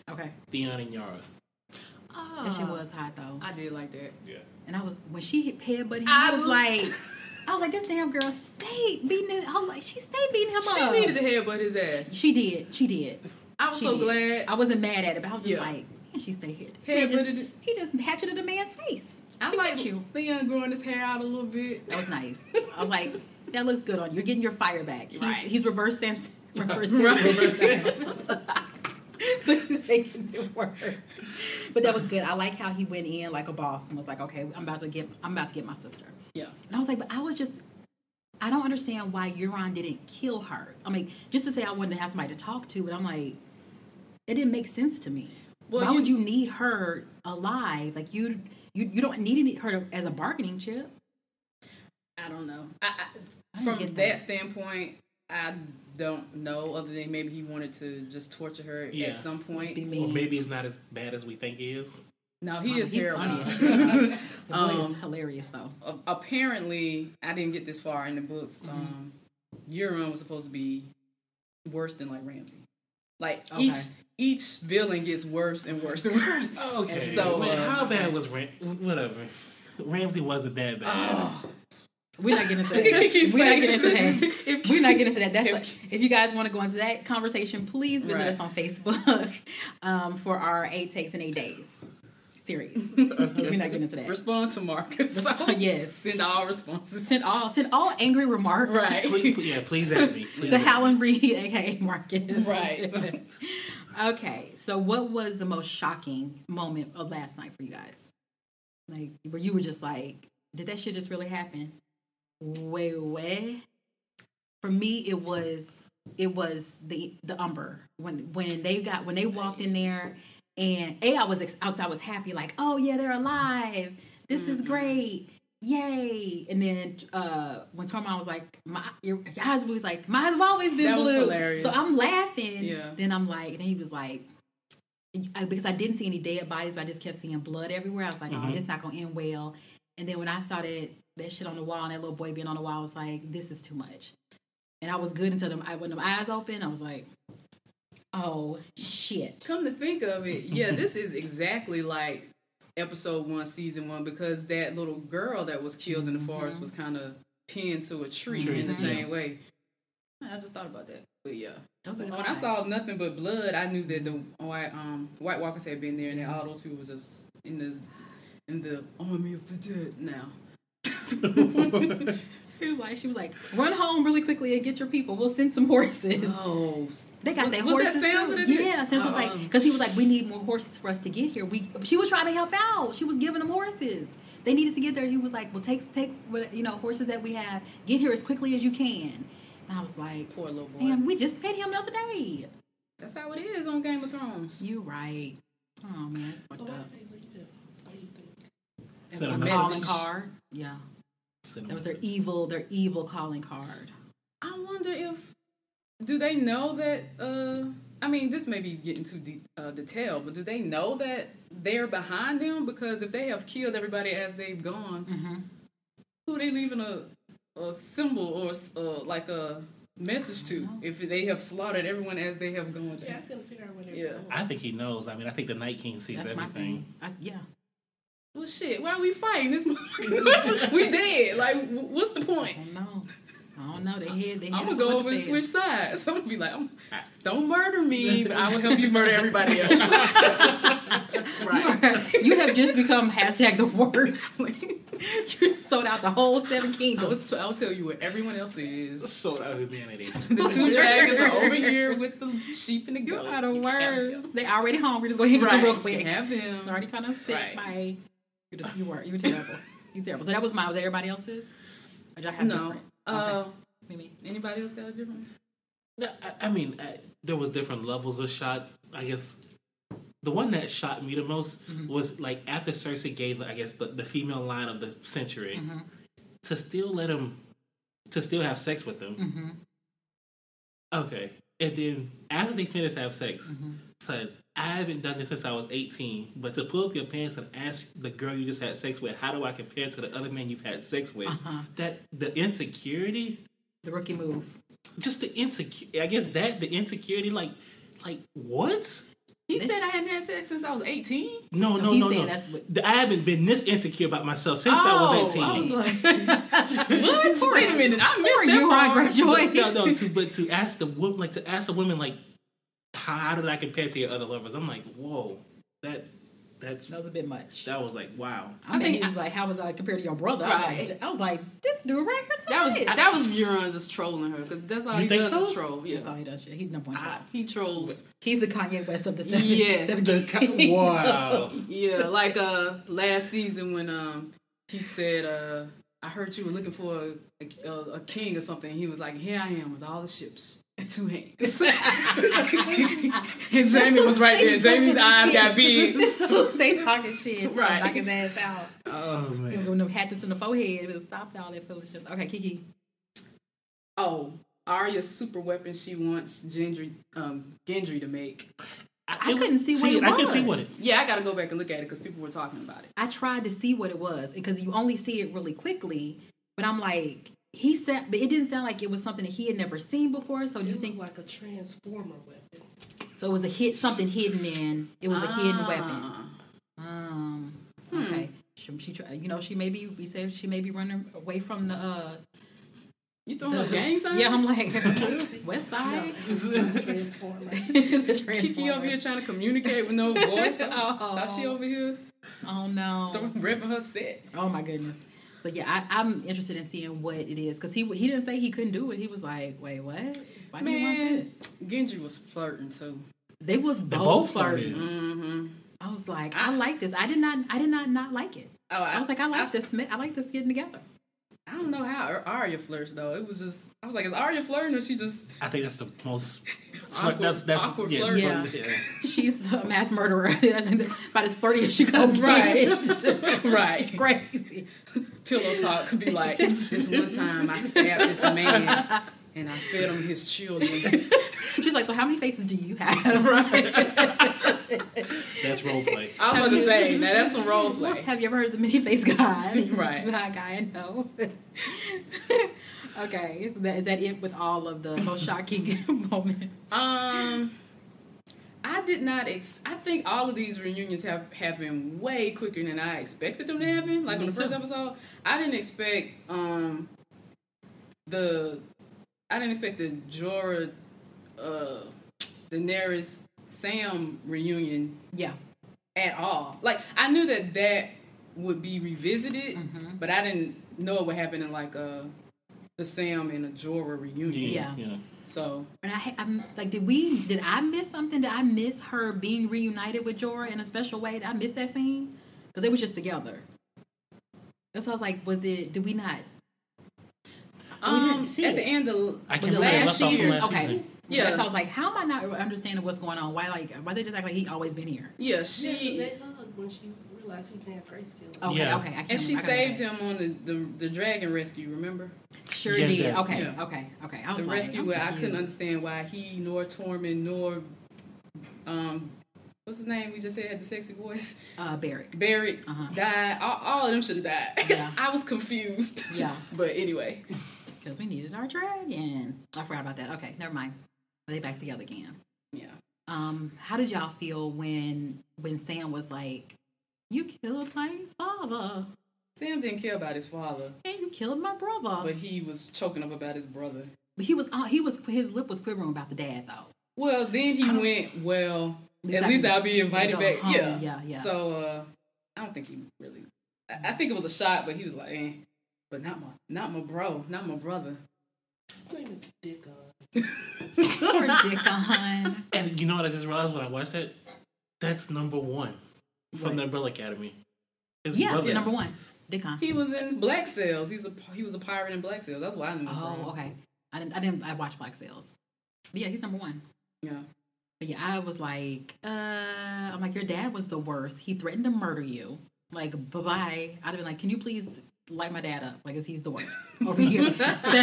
Okay. Theon and Yara. Oh, That shit was hot though. I did like that. Yeah. And I was when she hit head buddy, I I was lo- like, I was like, this damn girl stayed beating it. I was like, she stayed beating him up. She up. needed to headbutt his ass. She did. She did. I was She so did. glad. I wasn't mad at it, but I was just Yeah. like, man, she stayed here. This man just, it. he just hatcheted a man's face. I to like get you. Theon growing his hair out a little bit. That was nice. I was like, that looks good on you. You're getting your fire back. He's, Right. he's reverse Samson. Reverse Right. Samson. so he's making it work. But that was good. I like how he went in like a boss and was like, okay, I'm about to get, I'm about to get my sister. Yeah. And I was like, but I was just, I don't understand why Euron didn't kill her. I mean, just to say I wanted to have somebody to talk to, but I'm like, it didn't make sense to me. Well, why you- would you need her alive? Like you, you, you don't need any- her to, as a bargaining chip. I don't know. I, I I, from that. that. standpoint, I don't know. Other than maybe he wanted to just torture her Yeah. at some point. Or mean. maybe it's not as bad as we think it is. No, he Um, is he's terrible. funny. The boy Um, is hilarious though. Apparently, I didn't get this far in the books. Um, Euron was supposed to be worse than like Ramsay. Like Okay. each each villain gets worse and worse and worse. Okay. So, Man, uh, how bad was Ram? Whatever. Ramsay wasn't that bad. Oh. We're not getting into that. We're not getting into that. If- We're not getting into that. That's if- like, if you guys want to go into that conversation, please visit Right. us on Facebook um, for our eight takes in eight days series. We're not getting into that. Respond to Marcus. yes. Send all responses. Send all send all angry remarks Right. Please, yeah, please add me. Please to add. Howland Reed, aka Marcus. Right. okay, so what was the most shocking moment of last night for you guys? Like where you were just like, did that shit just really happen? Wait, way. For me, it was it was the the Umber when when they got when they walked in there and a I was ex- I was, happy like oh yeah they're alive This is great. Yay! And then uh when Tormund was like, "My your, your eyes was like, my have always been That blue." hilarious. So I'm laughing. Yeah. Then I'm like, and he was like, I- because I didn't see any dead bodies, but I just kept seeing blood everywhere. I was like, Mhm. "Oh, this not gonna end well." And then when I started that shit on the wall and that little boy being on the wall, I was like, "This is too much." And I was good until them I, when them eyes open. I was like, "Oh shit!" Come to think of it, yeah, this is exactly like episode one, season one, because that little girl that was killed in the forest Mhm. was kind of pinned to a tree Tree, in the same way. I just thought about that, but yeah. That When I saw nothing but blood, I knew that the white um White Walkers had been there, and that all those people were just in the in the army of the dead now. He was like, she was like, run home really quickly and get your people. We'll send some horses. Oh, They got was, that was horses that Sansa too. that did- Yeah, Sansa was like, um. because he was like, we need more horses for us to get here. We, she was trying to help out. She was giving them horses. They needed to get there. He was like, well, take take you know horses that we have. Get here as quickly as you can. And I was like, poor little boy. damn, we just paid him the other day. That's how it is on Game of Thrones. You're right. Oh man, it's So fucked why up. did they leave him? Why do you think? Send a A calling card. Yeah, Send that was their message. evil, their evil calling card. I wonder if do they know that? uh I mean, this may be getting too deep uh, detail, but do they know that they're behind them? Because if they have killed everybody as they've gone, Mm-hmm. who are they leaving a a symbol or uh, like a message to? know. If they have slaughtered everyone as they have gone. Yeah, I couldn't figure out where they Yeah. going. I think he knows. I mean, I think the Night King sees That's my everything. thing. I, yeah. Well, shit. Why are we fighting this? we dead. Like, what's the point? I don't know. I don't know. They had. They had I'm gonna go with over the and switch sides. I'm gonna be like, I'm, don't murder me, but I will help you murder everybody else. right. You have just become hashtag the worst. you sold out the whole seven I kingdoms. will, I'll tell you what everyone else is. Sold out humanity. The two dragons are over here with the sheep and the You goat. are the You can have worst. them. They already hungry. Just go ahead and Right. real quick. can have They're them. already kind of sick. Right. Bye. You just you were you were terrible. You terrible. So that was mine. Was that everybody else's? Or did I have No. different? Uh, Mimi. anybody else got a different? No, I, I mean, I, there was different levels of shot. I guess the one that shot me the most Mhm. was like after Cersei gave, I guess, the, the female line of the century Mm-hmm. to still let him to still have sex with them. Mm-hmm. Okay, and then after they finished have sex, Mm-hmm. said, "I haven't done this since I was 18, but to pull up your pants and ask the girl you just had sex with, how do I compare to the other man you've had sex with? Uh-huh. That the insecurity." The rookie move. just the insecurity. I guess that the insecurity, like, like what? He said I hadn't had sex since I was 18. No, no, no, saying no. that's what. I haven't been this insecure about myself since I Oh, was eighteen. I was like, what? Wait a minute, I missed are that you, part. Greyjoy? no, no. To but to ask the woman, like to ask a woman, like, how, how did I compare to your other lovers? I'm like, whoa, that that's That was a bit much. that was like, wow. I, I mean, think he was like, "How was I compared to your brother?" I was, like, I was like, "This dude right here." That was too big." that was Euron just trolling her because that's all You he does so? is troll. That's all he does. Shit. He's number one. I- troll. he trolls. He's the Kanye West of the seven. Yes. seven The wow. Yeah, like uh last season when um he said uh I heard you were looking for a, a, a king or something. He was like, here I am with all the ships and two hands. and Jaime was right there. Jaime's eyes got big. This dude stays talking shit. Right. Right. Knock his ass out. Oh man. When them had this in the forehead, it was stopped all that foolishness. Okay, Kiki. Oh, Arya's super weapon she wants Gendry um Gendry to make. I couldn't see what it was. I can see what it. Yeah, I got to go back and look at it because people were talking about it. I tried to see what it was because you only see it really quickly, but I'm like, he said, but it didn't sound like it was something that he had never seen before. So do you think like a transformer weapon. so? It was a hit, something hidden in. It was a hidden weapon. Ah. Um. Hmm. Okay. She, she, try- you know, she may be. We say she may be running away from the. uh You throwing the, up gang signs? Yeah, I'm like West No, Side. it's a transformer. the Kiki over here trying to communicate with no voice. Oh. Thought she over here Oh no. throwing repping her set. Oh my goodness. So yeah, I, I'm interested in seeing what it is because he he didn't say he couldn't do it. He was like, wait, what? Why do you want Man, this? Gendry was flirting too. They was both, both flirting. flirted. Mm-hmm. I was like, I like this. I did not. I did not not like it. Oh, I was like, I like I, this. I like this getting together. I don't know how Ar- Arya flirts though. It was just I was like, is Arya flirting or she just I think that's the most So like, that's that's awkward yeah, flirt. Yeah. yeah. She's a mass murderer. About as flirty as she comes. Right. It's right. crazy. Pillow talk could be like, this one time I stabbed this man and I fed him his children. She's like, so how many faces do you have? Right. That's role play. I was about to say, now that's some role play. Have you ever heard of the many face guy? Right. That guy, I know. okay, is that, is that it with all of the most shocking moments? Um, I did not. Ex- I think all of these reunions have happened way quicker than I expected them to happen. Like Me on the first too. episode, I didn't expect um the I didn't expect the Jorah, uh, Daenerys, Sam reunion Yeah. at all. Like I knew that that would be revisited, Mhm. but I didn't know it would happen in like a the Sam and a Jorah reunion. Yeah. yeah. So And I, I'm like, did we? Did I miss something? Did I miss her being reunited with Jorah in a special way? Did I miss that scene? Because they were just together. That's why I was like, was it? Did we not? um, didn't at the end of I Was can't it remember. Last left year? last Okay. season. Yeah. Yeah. So I was like, how am I not understanding what's going on? Why like why they just act like he always been here? yeah, Yeah, 'cause she they hugged when she realized he can have grayscale. Okay, Yeah. okay. I can't and she remember- I can't saved him on the, the the dragon rescue. Remember Sure Yeah, did. Okay, yeah. okay, okay. I was the like, rescue where I couldn't understand why he nor Tormund nor um what's his name we just said had the sexy voice Uh, Beric. Barrett Uh-huh. died. All, all of them should have died. Yeah. I was confused. Yeah, But anyway, because we needed our dragon. I forgot about that. Okay, never mind. Are they back together again? yeah. Um, how did y'all feel when when Sam was like, "You killed my father Sam didn't care about his father, and you killed my brother"? but he was choking up about his brother. But he was uh, he was his lip was quivering about the dad though. Well, then he went, well, At at least I'll be invited back. home. Yeah. yeah, yeah. So uh, I don't think he really. I, I think it was a shot, but he was like, eh. But not my, not my bro, not my brother. His name is Dickon. Poor Dickon. And you know what I just realized when I watched that? That's number one from What? the Umbrella Academy. His Yeah, brother. number one, Dickon. He was in Black Sails. He's a he was a pirate in Black Sails. That's why I knew him from. Oh, okay. I didn't. I didn't. I watched Black Sails. But yeah, he's number one. Yeah. But yeah, I was like, uh, I'm like, your dad was the worst. He threatened to murder you. Like, bye bye. I'd have been like, can you please light my dad up? Like, 'cause he's the worst over here.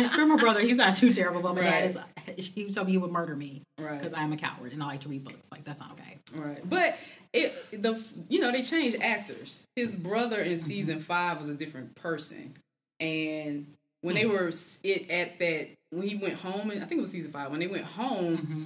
screw my brother. He's not too terrible, but my dad is. He told me he would murder me Right. because I'm a coward and I like to read books. Like, that's not okay. Right. But it the you know they changed actors. His brother in season five was a different person, and when they were it at that when he went home, and I think it was season five when they went home. hmm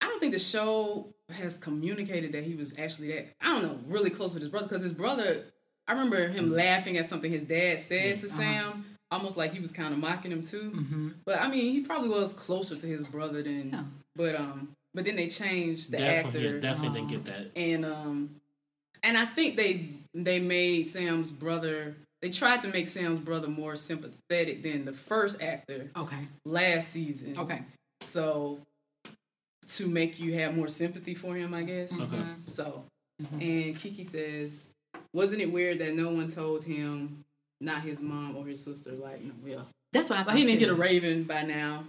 I don't think the show has communicated that he was actually that. I don't know, really close with his brother because his brother. I remember him laughing at something his dad said to Uh-huh. Sam, almost like he was kind of mocking him too. hmm But I mean, he probably was closer to his brother than. Yeah. But um, but then they changed the definitely, actor, yeah, definitely Oh. didn't get that. and um, and I think they they made Sam's brother. They tried to make Sam's brother more sympathetic than the first actor Okay. last season. Okay. So to make you have more sympathy for him, I guess. Okay. So Mhm. and Kiki says, wasn't it weird that no one told him, not his mom or his sister, like no, yeah, That's what I thought. like he didn't too. get a raven by now.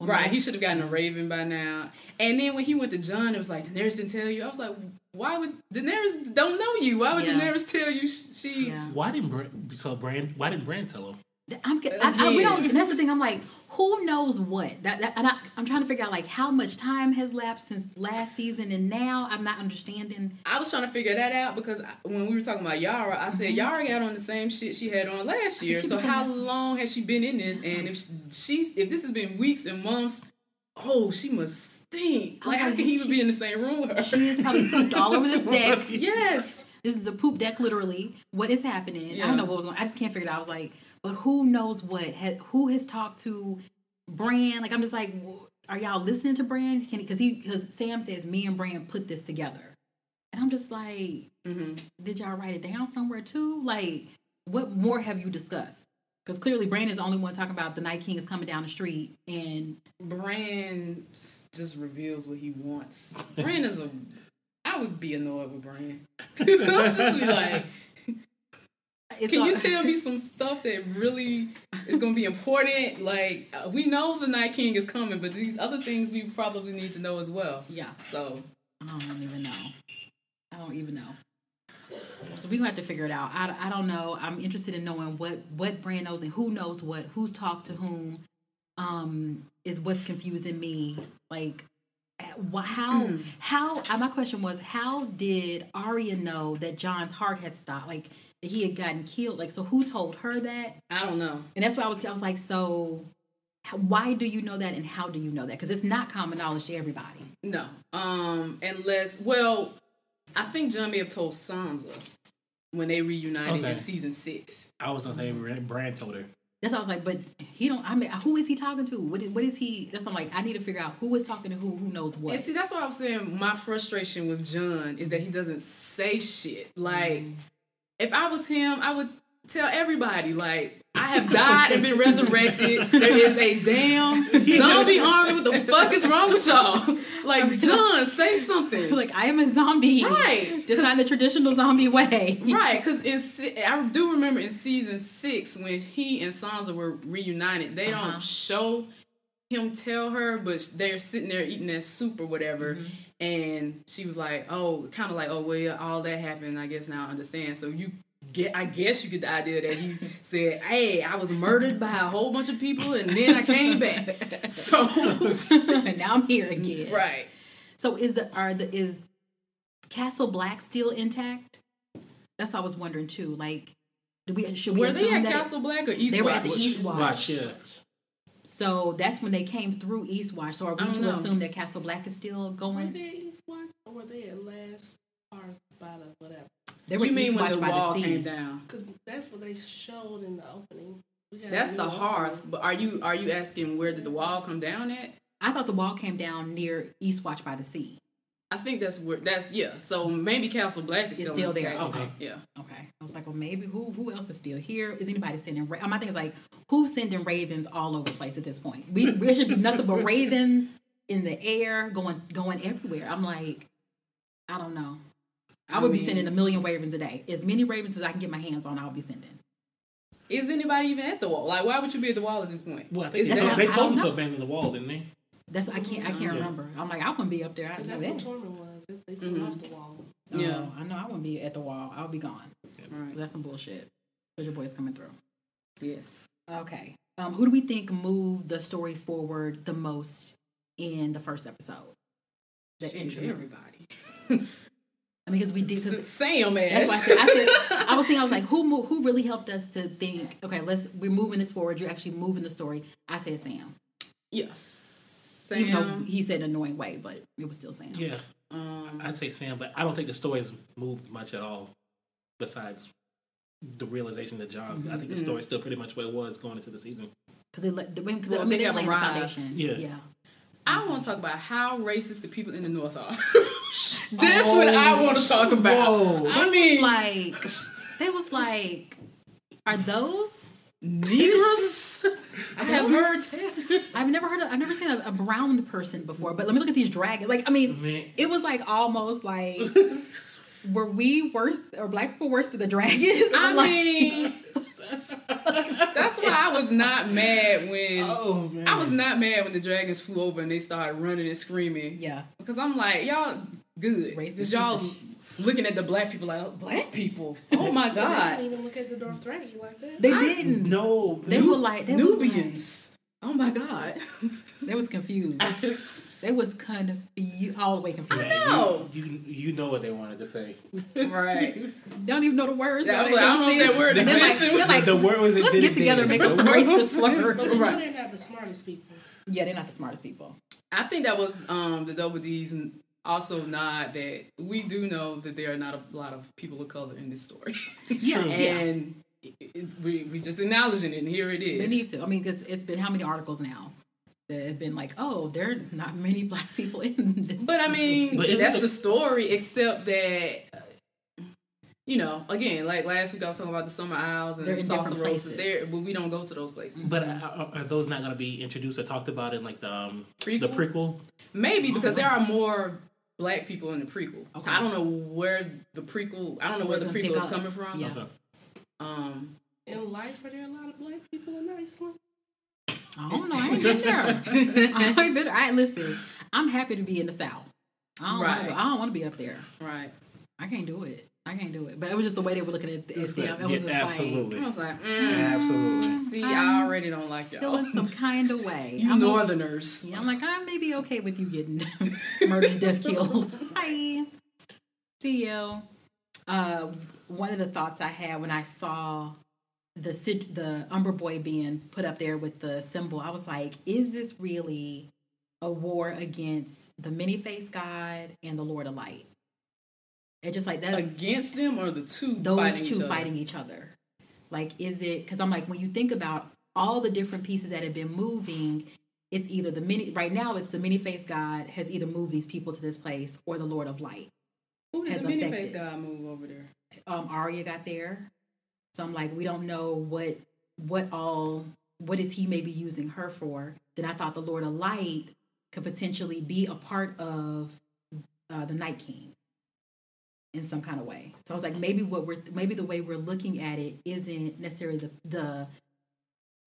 Well, Right, no. he should have gotten a raven by now. And then when he went to Jon, it was like Daenerys didn't tell you. I was like, why would Daenerys don't know you? Why would Yeah. Daenerys tell you? She Yeah. Why didn't Bran, so Bran? Why didn't Bran tell him? I'm, I, I, we don't. and That's the thing. I'm like, who knows what? That, that and I, I'm trying to figure out like how much time has lapsed since last season, and now I'm not understanding. I was trying to figure that out because I- when we were talking about Yara, I said Yara got on the same shit she had on last year. Mm-hmm. So how that- long has she been in this? And if she- she's if this has been weeks and months, oh, she must stink. Was Like, i can he even she- be in the same room with her? She has probably pooped all over this deck. yes. This is a poop deck, literally. What is happening? I don't know what was going. On. I just can't figure it out. I was like, but who knows what? Had, who has talked to Bran? Like, I'm just like, are y'all listening to Bran? Can because he because Sam says me and Bran put this together, and I'm just like, hmm did y'all write it down somewhere too? Like, what more have you discussed? Because clearly, Bran is the only one talking about the Night King is coming down the street, and Bran just reveals what he wants. Bran is a. I would be annoyed with Bran. I'd just be like, it's Can all- you tell me some stuff that really is going to be important? Like uh, we know the Night King is coming, but these other things we probably need to know as well. Yeah, So I don't even know. I don't even know. So we gonna have to figure it out. I, I don't know. I'm interested in knowing what what Bran knows and who knows what, who's talked to whom. Um, is what's confusing me. Like, wh- how how uh, my question was how did Arya know that Jon's heart had stopped? Like he had gotten killed. Like, so who told her that? I don't know. And that's why I was I was like, so why do you know that and how do you know that? Because it's not common knowledge to everybody. No. Um, unless well, I think Jon may have told Sansa when they reunited Okay. in season six. I was gonna say Bran told her. That's why I was like, but he don't. I mean, who is he talking to? What is, what is he? That's why I'm like, I need to figure out who is talking to who. Who knows what? And see, that's why I'm saying my frustration with Jon is that he doesn't say shit. Like, if I was him, I would tell everybody, like, I have died and been resurrected. There is a damn zombie army. What the fuck is wrong with y'all? Like, Jon, say something. like I am a zombie, Right. Just not in the traditional zombie way, Right, because in I do remember in season six when he and Sansa were reunited, they Uh-huh. don't show him tell her, but they're sitting there eating that soup or whatever, Mm-hmm. and she was like, "Oh, kind of like, oh well, all that happened. I guess now I understand." So you get, I guess you get the idea that he said, "Hey, I was murdered by a whole bunch of people, and then I came back." So, now I'm here again. right. So is the are the is Castle Black still intact? That's what I was wondering too. Like, do we should we Were they at that Castle Black or East They were at the Watch? East Watch. Watch, yeah. So that's when they came through Eastwatch. So are we I don't to know. assume that Castle Black is still going? Were they at East Watch or were they at last part by the whatever? They were You mean when Eastwatch the by wall the sea. came down? Because that's what they showed in the opening. We got a That's new the opening. hearth. But are you are you asking where did the wall come down at? I thought the wall came down near Eastwatch by the sea. I think that's where that's yeah. So maybe Castle Black is It's still, still there, intact. okay. Yeah. Okay. I was like, well, maybe who who else is still here? Is anybody sending? Ra- My thing is like, who's sending ravens all over the place at this point? We there should be nothing but ravens in the air, going going everywhere. I'm like, I don't know. I would be I mean- sending a million ravens a day. As many ravens as I can get my hands on, I'll be sending. Is anybody even at the wall? Like, why would you be at the wall at this point? Well, I think Is they, That's they told don't them to abandon the wall, didn't they? That's I can't I can't Yeah. remember. I'm like I wouldn't be up there. I 'Cause know that's that. what Tormund was. They, they put Mhm. off the wall. No, Yeah. I know I wouldn't be at the wall. I'll be gone. Right. That's some bullshit. Cause your boy's coming through. Yes. Okay. Um, who do we think moved the story forward the most in the first episode? The intro. everybody. I mean, because we did. Cause S- Sam that's why I said, I said. I was thinking. I was like, who who really helped us to think? Okay, let's we're moving this forward. You're actually moving the story. I said Sam, yes. Even though he said an annoying way, but it was still Sam. Yeah, Um, I'd say Sam, but I don't think the story's moved much at all. Besides the realization that Jon, I think the Mhm. story's still pretty much what it was going into the season. Because they let because Well, I mean they they have laying the foundation. Yeah. yeah. I want to talk about how racist the people in the North are. This is what I want to talk about. Whoa. I mean, Like they was like, are those? Negroes. I have heard. I've never heard of. I've never seen a, a brown person before. But let me look at these dragons. Like I mean, Man, it was like almost like were we worse or black people worse than the dragons? I I'm like, mean, that's why I was not mad when oh man, I was not mad when the dragons flew over and they started running and screaming yeah, because I'm like, y'all good. Racist 'Cause y'all looking at the black people like, oh, black people. Oh my They god, didn't even look at the Dothraki like that. they I- didn't. no. They were like they was like- Nubians. Oh my god. they was confused. They was kind confused, all the way confused. I know. You, you you know what they wanted to say. right. Don't even know the words. Yeah, I was They like, I don't know that it. word And they're like, exists. they're like, the word was let's get together and make up some racist slurs. But they Right. didn't have the smartest people. Yeah, they're not the smartest people. I think that was um, the double D's and also nod that we do know that there are not a lot of people of color in this story. Yeah, True. yeah. and it, it- we we just acknowledging it, and here it is. They need to. I mean, it's, it's been how many articles now that have been like, oh, there are not many black people in this. But I mean, But that's the- the story, except that. uh, You know, again, like last week I was talking about the Summer Isles and They're the in South different Roses. places. There, but we don't go to those places. But are, are those not going to be introduced or talked about in like the um, Prequel? the prequel? Maybe Oh, because wow. there are more black people in the prequel. So I don't know where the prequel. I don't know where Where's the prequel is up? coming from. Yeah. Okay. Um, In life, are there a lot of black people in Iceland? I don't know. I ain't been there. I ain't been. I listen. I'm happy to be in the South. I don't. Right. Wanna, I don't want to be up there. right. I can't do it. I can't do it. But it was just the way they were looking at, the It's them. a- It was yeah, just absolutely. I was like, mm, Absolutely. See, I'm I already don't like like y'all. feeling some kind of way. You I'm o- Northerners. Yeah, I'm like, I may be okay with you getting murdered, death killed. Bye. See you. Uh, one of the thoughts I had when I saw the the Umber Boy being put up there with the symbol, I was like, is this really a war against the many faced God and the Lord of Light? It just like that's Against them or the two those fighting two each other? fighting each other. Like, is it because I'm like, when you think about all the different pieces that have been moving, it's either the many right now, it's the many faced God has either moved these people to this place or the Lord of Light. Who did has the mini affected. face guy move over there? Um, Arya got there, so I'm like, we don't know what what all what is he maybe using her for. Then I thought the Lord of Light could potentially be a part of uh, the Night King in some kind of way. So I was like, maybe what we're maybe the way we're looking at it isn't necessarily the the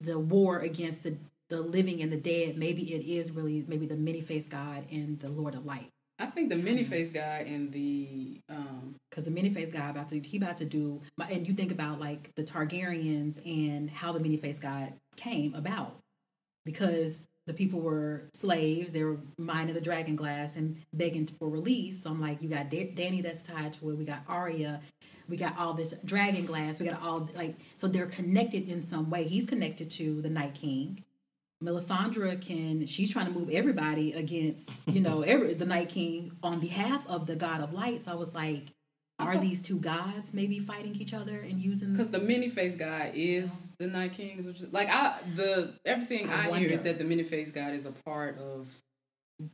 the war against the the living and the dead. Maybe it is really maybe the many faced God and the Lord of Light. I think the mini face guy and the um, Because the many faced God about to he about to do and you think about like the Targaryens and how the many faced God came about. Because the people were slaves, they were mining the dragon glass and begging for release. So I'm like, you got da- Dany that's tied to it. We got Arya. We got all this dragon glass. We got all like so they're connected in some way. He's connected to the Night King. Melisandre can she's trying to move everybody against you know every the Night King on behalf of the God of Light. So I was like, are these two gods maybe fighting each other and using? because the mini face god is the Night King, which is like I the everything I I, hear is that the mini face god is a part of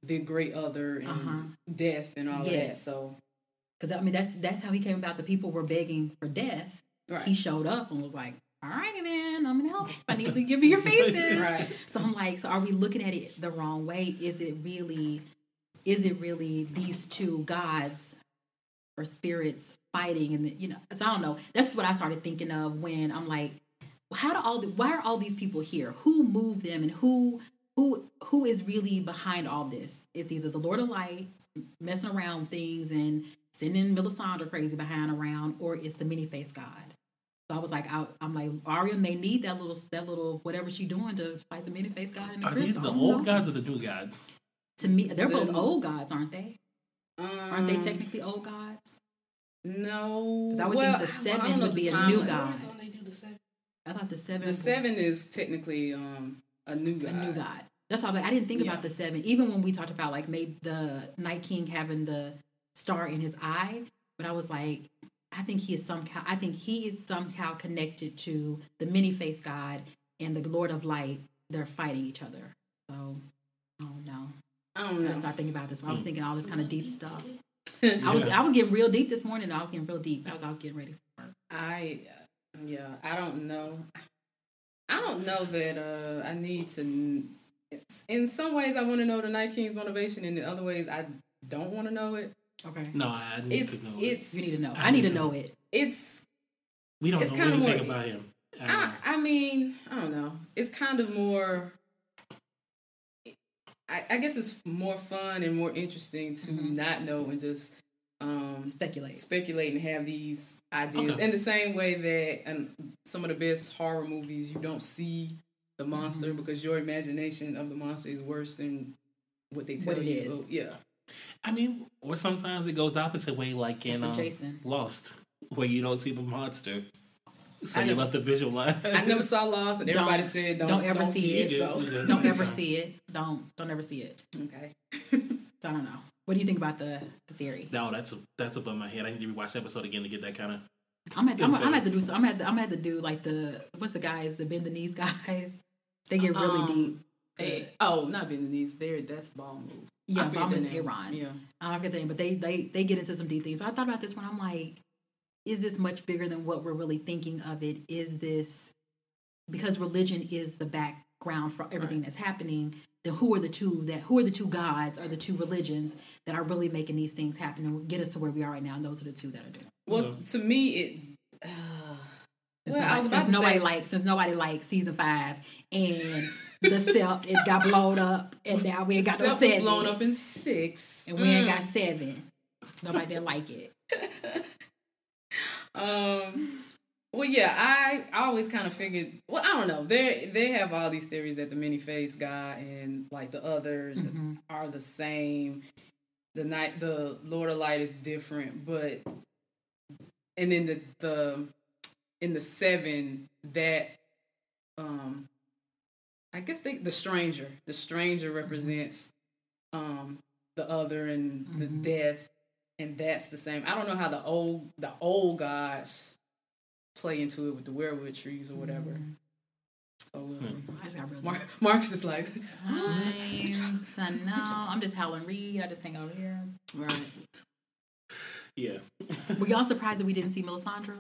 the Great Other and Uh-huh. death and all of that. So Because I mean that's that's how he came about. The people were begging for death. right, He showed up and was like, "All righty then, I'm gonna help. I need to give you your faces." right. So I'm like, so are we looking at it the wrong way? Is it really, is it really these two gods or spirits fighting? And the, you know, so I don't know. That's what I started thinking of when I'm like, how do all the, why are all these people here? Who moved them and who who who is really behind all this? It's either the Lord of Light messing around things and sending Melisandre crazy behind around, or it's the many faced God. So I was like, I, I'm like, Arya may need that little, that little whatever she doing to fight the many faced God in the Are crypt. these the old know. gods or the new gods? To me, they're both old gods, aren't they? Aren't they Um, technically old gods? No, 'Cause I would well, think the I seven don't know would the be a new Why god. they do the seven? I thought the seven, The seven is technically um a new a god. new god. That's all. I, was like, I didn't think Yeah. about the seven. Even when we talked about like maybe the Night King having the star in his eye, but I was like, I think he is somehow. I think he is somehow connected to the many faced God and the Lord of Light. They're fighting each other. So, oh no. I I don't gotta know. start thinking about this. I was Mm. thinking all this kind of deep stuff. I was I was getting real deep this morning. I was getting real deep as I was getting ready for work. I yeah, I don't know. I don't know that uh I need to. In some ways, I want to know the Night King's motivation, and in other ways, I don't want to know it. Okay. No, I need It's to know. it's You need to know. I I need need to to know it. it's. we don't it's know kinda anything more- about him. at I. I mean, I don't know. It's kind of more. I, I guess it's more fun and more interesting to Mhm. not know and just um, Speculate. speculate and have these ideas Okay. in the same way that and some of the best horror movies you don't see the monster Mhm. because your imagination of the monster is worse than what they tell What it you. is. Oh, yeah. I mean, or sometimes it goes the opposite way, like in for um, Jason. Lost, where you don't see the monster, so I you never let the visualize. I never saw Lost and everybody Don't- said don't, don't ever don't see it. So Yeah. Don't ever see it. Don't don't ever see it. okay. So I don't know. What do you think about the, the theory? No, that's a, that's above my head. I need to rewatch the episode again to get that kind of. I'm at I'm, I'm at to do so I'm at I'm at to do like the what's the guys the bend the knees guys. They get really Um, deep. Hey, oh, not Vietnamese. There, that's ball move. Yeah, I forget Bomb their is name. Iran. Yeah. I forget the name, but they they they get into some deep things. But I thought about this one. I'm like, is this much bigger than what we're really thinking of it? Is this because religion is the background for everything that's happening? Then who are the two that who are the two gods or the two religions that are really making these things happen and get us to where we are right now? And those are the two that are doing. Well, Yeah. to me, it. Uh, Well, nobody, I was about since to nobody say- liked since nobody liked season five and the sept it got blown up and now we ain't got no Self was seven blown up in six. and we ain't Mm. got seven. Nobody didn't like it. Um. Well, yeah, I, I always kind of figured. Well, I don't know. They they have all these theories that the many faced guy and like the other Mhm. are the same. The night the Lord of Light is different, but and then the the in the seven that um I guess they the stranger the stranger represents um the other and the Mhm. death and that's the same. I don't know how the old the old gods play into it with the weirwood trees or whatever. Mhm. So we'll see. I just got real Mar- Marcus is like, I'm, so no, I'm just Howland Reed. I just hang over here. right? Yeah. Were y'all surprised that we didn't see Melisandre?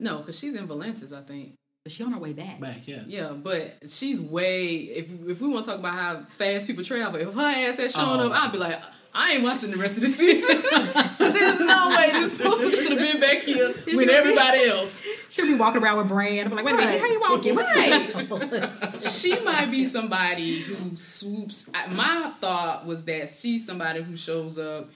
No, because she's in Volantis, I think. But she on her way back. Back, yeah. Yeah, but she's way. If if we want to talk about how fast people travel, if her ass had shown Oh. up, I'd be like, I ain't watching the rest of the season. There's no way this fool should have been back here with everybody else. She'll be walking around with Bran. I'm like, wait a minute, Right. how you walking? What's Right. she might be somebody who swoops. I- My thought was that she's somebody who shows up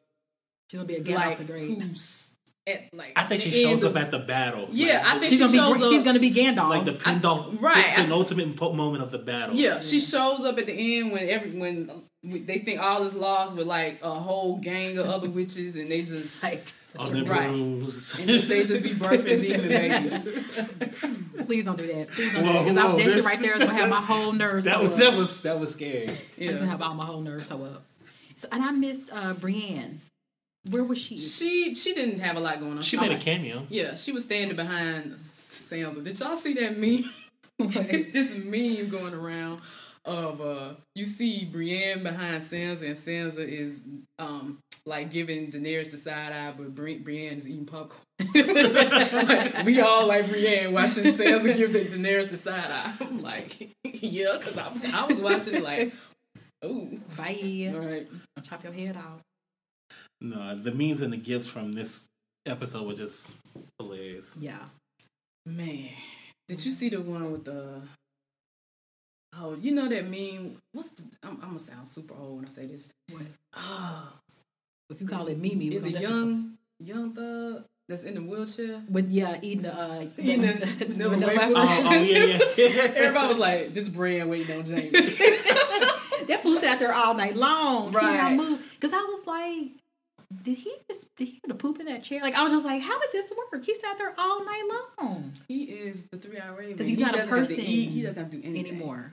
She'll be a get like off the grade. who's at like. I think she the end shows of- up at the battle. Yeah, I think She's she gonna be. shows She's gonna be Gandalf. like the pin- right, the I- penultimate po- moment of the battle. Yeah, she shows up at the end when every when they think all is lost with like a whole gang of other witches and they just like, On the Right. brooms. and just, they just be birthing demon babies. please don't do that. Please don't do that. Because whoa, that shit this- right there is gonna have my whole nerves. that was up. that was that was scary. It's gonna have all my whole nerves toe up. So, and I missed uh, Brienne. Where was she? She she didn't have a lot going on. She was made a cameo. Yeah, she was standing behind Sansa. Did y'all see that meme? it's this meme going around of uh you see Brienne behind Sansa and Sansa is um like giving Daenerys the side eye, but Bri- Brienne is eating popcorn. like, we all like Brienne watching Sansa give the Daenerys the side eye. I'm like, yeah, because I, I was watching like, oh, Bye. all right. I'll chop your head off. No, the memes and the gifts from this episode were just hilarious. Yeah. Man, did you see the one with the? Oh, you know that meme. What's the? I'm, I'm gonna sound super old when I say this. What? Oh, If you call it Mimi, is we're it gonna- young young thug that's in the wheelchair? With yeah, eating the uh, Eating the- the, the vanilla wafer. Oh, ice. oh yeah, yeah. Everybody was like, "This Bran waiting on Jaime." that fool sat there all night long. He Right. move. Because I was like, did he just did he get a poop in that chair? Like I was just like, how did this work? He sat there all night long he is the three eyed raven 'Cause he's He not a doesn't have to person eat. He doesn't have to do anything anymore.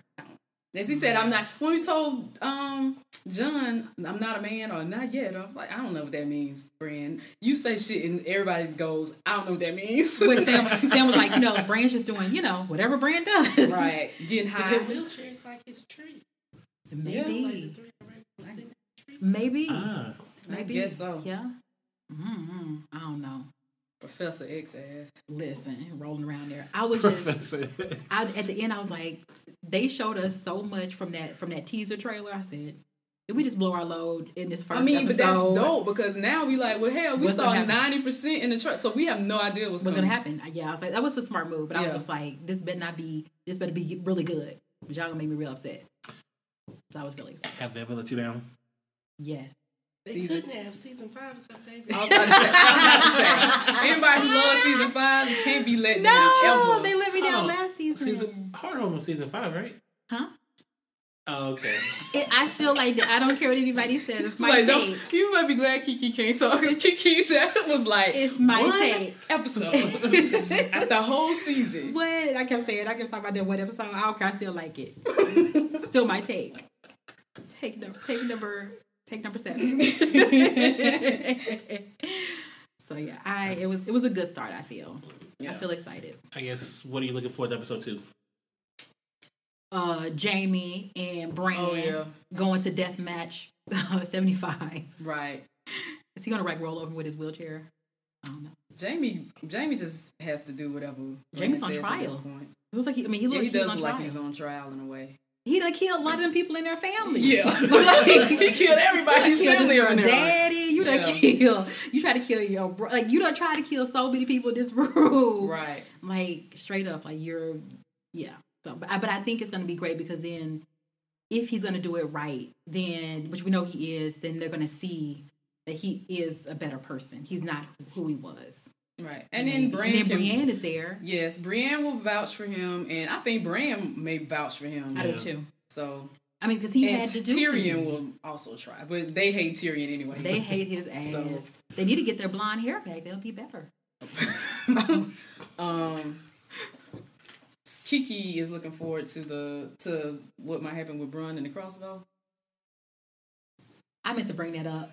As he said, I'm not. When we told um Jon, I'm not a man or not yet. I'm like, I don't know what that means, friend. You say shit and everybody goes, I don't know what that means. But Sam, Sam was like, you know, Bran's just doing, you know, whatever Brand does. right, getting The high. wheelchair is like his tree. Like the Maybe. three directions in the tree. Maybe. Ah, Maybe. guess so. Yeah. Mm-hmm. I don't know. Professor X ass. Listen, rolling around there. I was just Professor. I, at the end, I was like, they showed us so much from that from that teaser trailer. I said, did we just blow our load in this first I mean, but that's episode? dope because now we like, well, hell, we What's saw ninety percent in the truck, so we have no idea what's, What's gonna happen? Yeah, I was like, that was a smart move, but I was just like, this better not be, this better be really good. But y'all gonna make me real upset. So I was really excited. Have they ever let you down? Yes. They Season- couldn't have season five is their favorite. I was about to say, I was about to say, anybody who loves season five can't be let down No, they let me down last season. Season Hard Home was season five, right? Huh? Oh, okay. It, I still like that. I don't care what anybody says. It's It's my like, take. you might be glad Kiki can't talk because Kiki that was like It's my take. episode the whole season. What I kept saying, I kept talking about that one episode. I don't care. I still like it. still my take. Take number. Take number. Take number seven. so yeah, I it was it was a good start. I feel. I feel excited. I guess. What are you looking for to episode two? Uh, Jaime and Bran Oh yeah, going to death match seventy five. right. Is he gonna like roll over with his wheelchair? I don't know. Jaime, Jaime just has to do whatever. Jaime's on says At this trial. point. It looks like he. I mean, he Yeah, looked he he does on look like trial. he's on trial in a way. He done killed a lot of them people in their family. Yeah, Like, he killed everybody. Done killed your daddy. You done Yeah. kill. You try to kill your bro. Like you don't try to kill so many people in this room. Right. Like straight up, like you're, yeah. So, but I, but I think it's gonna be great because then, if he's gonna do it right, then which we know he is, then they're gonna see that he is a better person. He's not who he was. Right. And then Bran and then can, Brienne is there. Yes, Brienne will vouch for him, and I think Bran may vouch for him. I do too. So I mean, because he and had to do. Tyrion will also try, but they hate Tyrion anyway. They hate his ass. So- They need to get their blonde hair back. They'll be better. um, Kiki is looking forward to the to what might happen with Bronn and the crossbow. I meant to bring that up.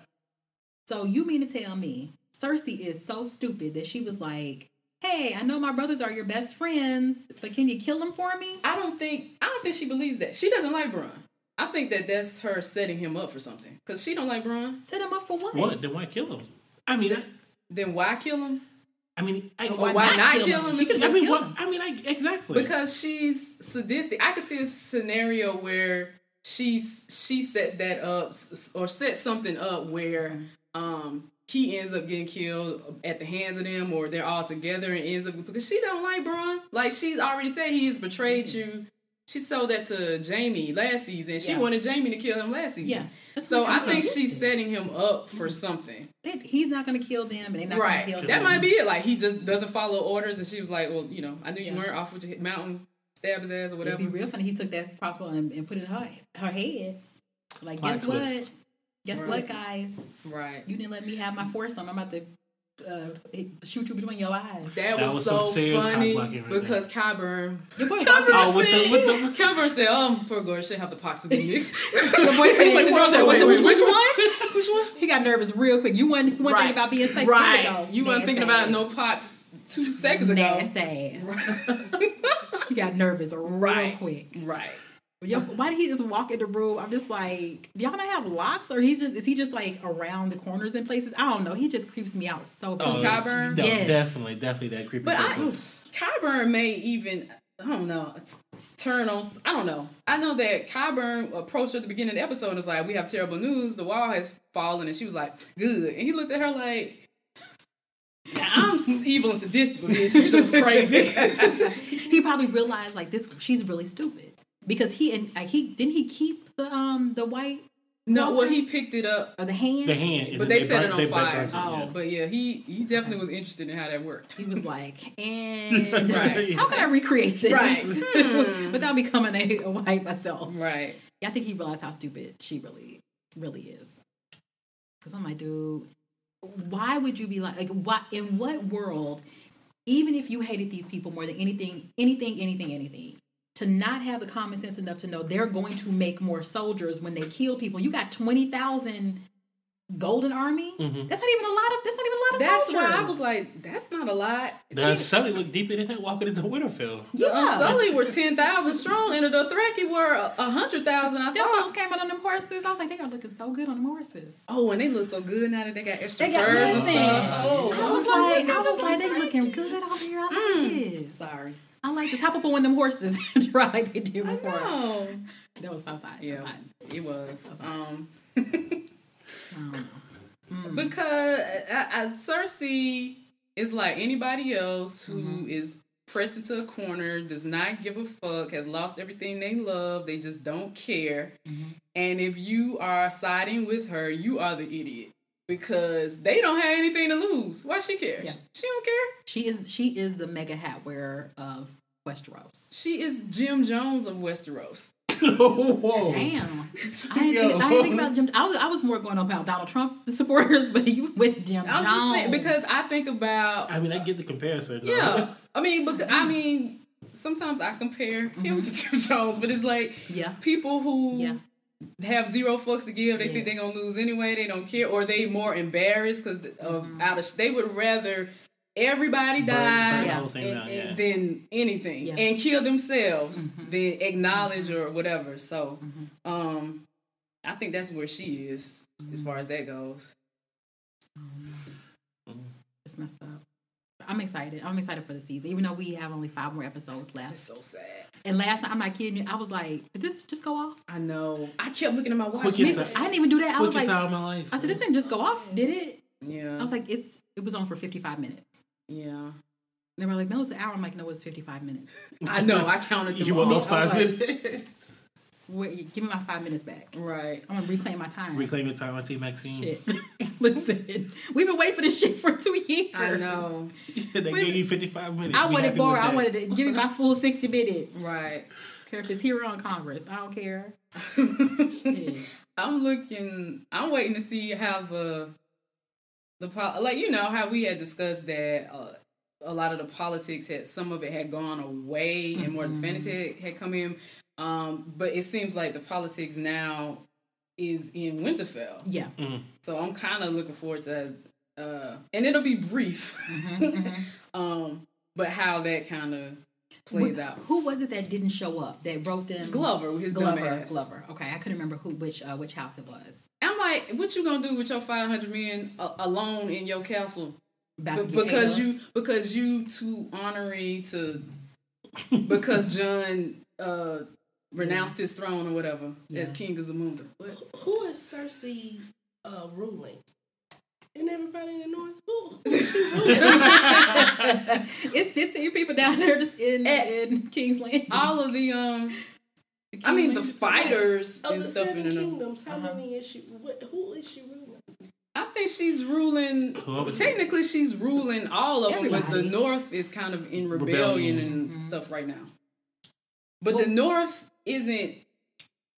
So you mean to tell me Cersei is so stupid that she was like, "Hey, I know my brothers are your best friends, but can you kill them for me?" I don't think I don't think she believes that. She doesn't like Bronn. I think that that's her setting him up for something because she don't like Bronn. Set him up for what? What? Then why kill him? I mean, I, Then why kill him? I mean, I, Or why not kill him? She could I mean, kill what, him. I mean, I, exactly. Because she's sadistic. I could see a scenario where she's she sets that up or sets something up where um he ends up getting killed at the hands of them or they're all together and ends up because she don't like Bronn. Like she's already said he has betrayed you. She sold that to Jaime last season. She Yeah. wanted Jaime to kill him last season. Yeah. That's So I think saying. she's setting him up for mm-hmm. something. That he's not going to kill them, and they're not right. going to kill That them. might be it. Like he just doesn't follow orders and she was like, Well, you know, I knew you Yeah. weren't off with your mountain, stab his ass or whatever. It'd be real funny. He took that crossbow and, and put it in her her head. Like, Plot guess twist. what? Guess Right. what, guys? Right. You didn't let me have my foursome. I'm about to uh, shoot you between your eyes. That, That was, was so some funny cock-blocking right because Qyburn. Your boy Qyburn Oh, with the- said, with the- Qyburn said, "Um, poor girl, she have the pox to be mixed." Your boy said, Like, the said, "Wait, "Wait, which, wait, which wait." one? Which one? He got nervous real quick. You wasn't, you wasn't Right. thinking about being safe. right. a ago. You weren't thinking about no pox two seconds ago. Nasty ass. He got nervous real Right. quick. right. Yo, why did he just walk in the room? I'm just like, do y'all not have locks, or he's just is he just like around the corners in places? I don't know. He just creeps me out so. Oh, bad. Qyburn? no, Yes. definitely, definitely that creepy. But I. Qyburn may even, I don't know, t- turn on. I don't know. I know that Qyburn approached her at the beginning of the episode and was like, "We have terrible news. The wall has fallen," and she was like, "Good." And he looked at her like. I'm s- evil and sadistic, bitch. You're just crazy. he probably realized like this. She's really stupid because he and he didn't he keep the um the white no, well, he picked it up, or the hand. the hand, but then they set burnt- it on they fire. burnt- Oh. yeah. But yeah, he he definitely was interested in how that worked. He was like, and Right. how can I recreate this Right. Hmm. without becoming a, a white myself? Right. Yeah, I think he realized how stupid she really, really is. Because I'm like, dude, why would you be like, like, what in what world? Even if you hated these people more than anything, anything, anything, anything, to not have the common sense enough to know they're going to make more soldiers when they kill people. You got twenty thousand golden army. Mhm. That's not even a lot of. That's not even a lot of That's soldiers. why I was like, that's not a lot. The Sully looked deeper than that walking into Winterfell. The yeah. Unsullied were ten thousand strong, and the Dothraki were a a hundred thousand. I Them folks thought. came out on them horses. I was like, they are looking so good on them horses. Oh, and they look so good now that they got extra They got furs and stuff. Oh, I was like, I was like, they looking good out here. I like Mm. this. sorry. I like this. Hop up on one of them horses and try like they did before. I know. That was outside. Yeah, Outside. it was. Um, I. Mm. because I, I, Cersei is like anybody else who Mhm. is pressed into a corner, does not give a fuck, has lost everything they love, they just don't care. Mhm. And if you are siding with her, you are the idiot because they don't have anything to lose. Why she cares? Yeah. She don't care. She is she is the MAGA hat wearer of Westeros. She is Jim Jones of Westeros. Whoa! Damn. I didn't, Yo. think, I didn't think about Jim. I was I was more going on about Donald Trump supporters, but you went Jim I'm Jones. just saying because I think about I mean, I get the comparison. though. yeah. I mean, but I mean, sometimes I compare him mm-hmm. to Jim Jones, but it's like yeah. people who Yeah. Have zero fucks to give. They Yes. think they're gonna lose anyway. They don't care, or they more embarrassed because of Mhm. out of. They would rather everybody Burn- die burn Yeah. and- down, yeah. than anything Yeah. and kill themselves Mhm. than acknowledge or whatever. So, Mhm. um, I think that's where she is as far as that goes. It's messed up. I'm excited. I'm excited for the season, even though we have only five more episodes left. It's left. so sad. And last night, I'm not kidding you. I was like, did this just go off? I know. I kept looking at my watch. Quickest- Me. I didn't even do that. I was Quickest like, hour of my life. I said, this didn't just go off, did it? Yeah. I was like, it's it was on for 55 minutes. yeah. And they were like, no, it's an hour. I'm like, no, it's 55 minutes. I know. I counted them you want those I was five like, minutes? Wait, give me my five minutes back. Right. I'm gonna reclaim my time. Reclaim your time, Auntie Maxine. Shit. Listen, we've been waiting for this shit for two years. I know. they Wait a gave you 55 minutes. I Be wanted more. I that. wanted to give me my full 60 minutes. Right. Care if it's here or on Congress. I don't care. I'm looking. I'm waiting to see how the the po- like you know how we had discussed that uh, a lot of the politics had some of it had gone away and more Mhm. fantasy had, had come in. Um, but it seems like the politics now is in Winterfell. Yeah. Mhm. So I'm kind of looking forward to, uh, and it'll be brief. Mhm, mhm. um, but how that kind of plays Wh- out. Who was it that didn't show up? That wrote them Glover his Glover. ass. Glover. Okay, I couldn't remember who which uh, which house it was. I'm like, what you gonna do with your 500 men a- alone in your castle? About to Be- get because you because you too honorary to because Jon uh renounced his throne or whatever as king of Zamunda. What? Who is Cersei uh, ruling? And everybody in the north? Who, who is she ruling? it's 15 people down there just in, Eh, in King's Landing. All of the um, The I mean the fighters of and the stuff seven in the kingdoms, how Uh-huh. many is she? What, who is she ruling? I think she's ruling. Technically, she's ruling all of them, but the North is kind of in rebellion, Rebellion. and Mhm. stuff right now. But Well- the North isn't.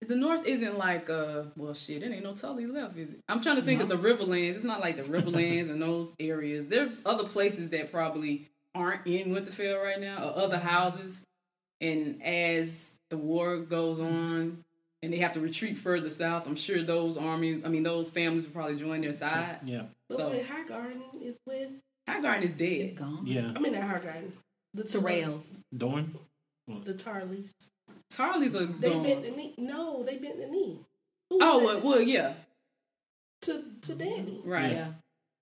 The North isn't like uh well shit. It ain't no Tully's left, is it? I'm trying to think No. of the Riverlands. It's not like the Riverlands and those areas. There are other places that probably aren't in Winterfell right now, or other houses. And as the war goes on, and they have to retreat further south, I'm sure those armies, I mean those families will probably join their side. Yeah. So, So wait, Highgarden is with. Highgarden is It's dead. gone. Yeah. I mean, not Highgarden. The Tyrells. Dorn? The Tarlys. Tarlys are They gone. bent the knee. No, they bent the knee. Who Oh well, well, yeah, to to Dany. right. Yeah.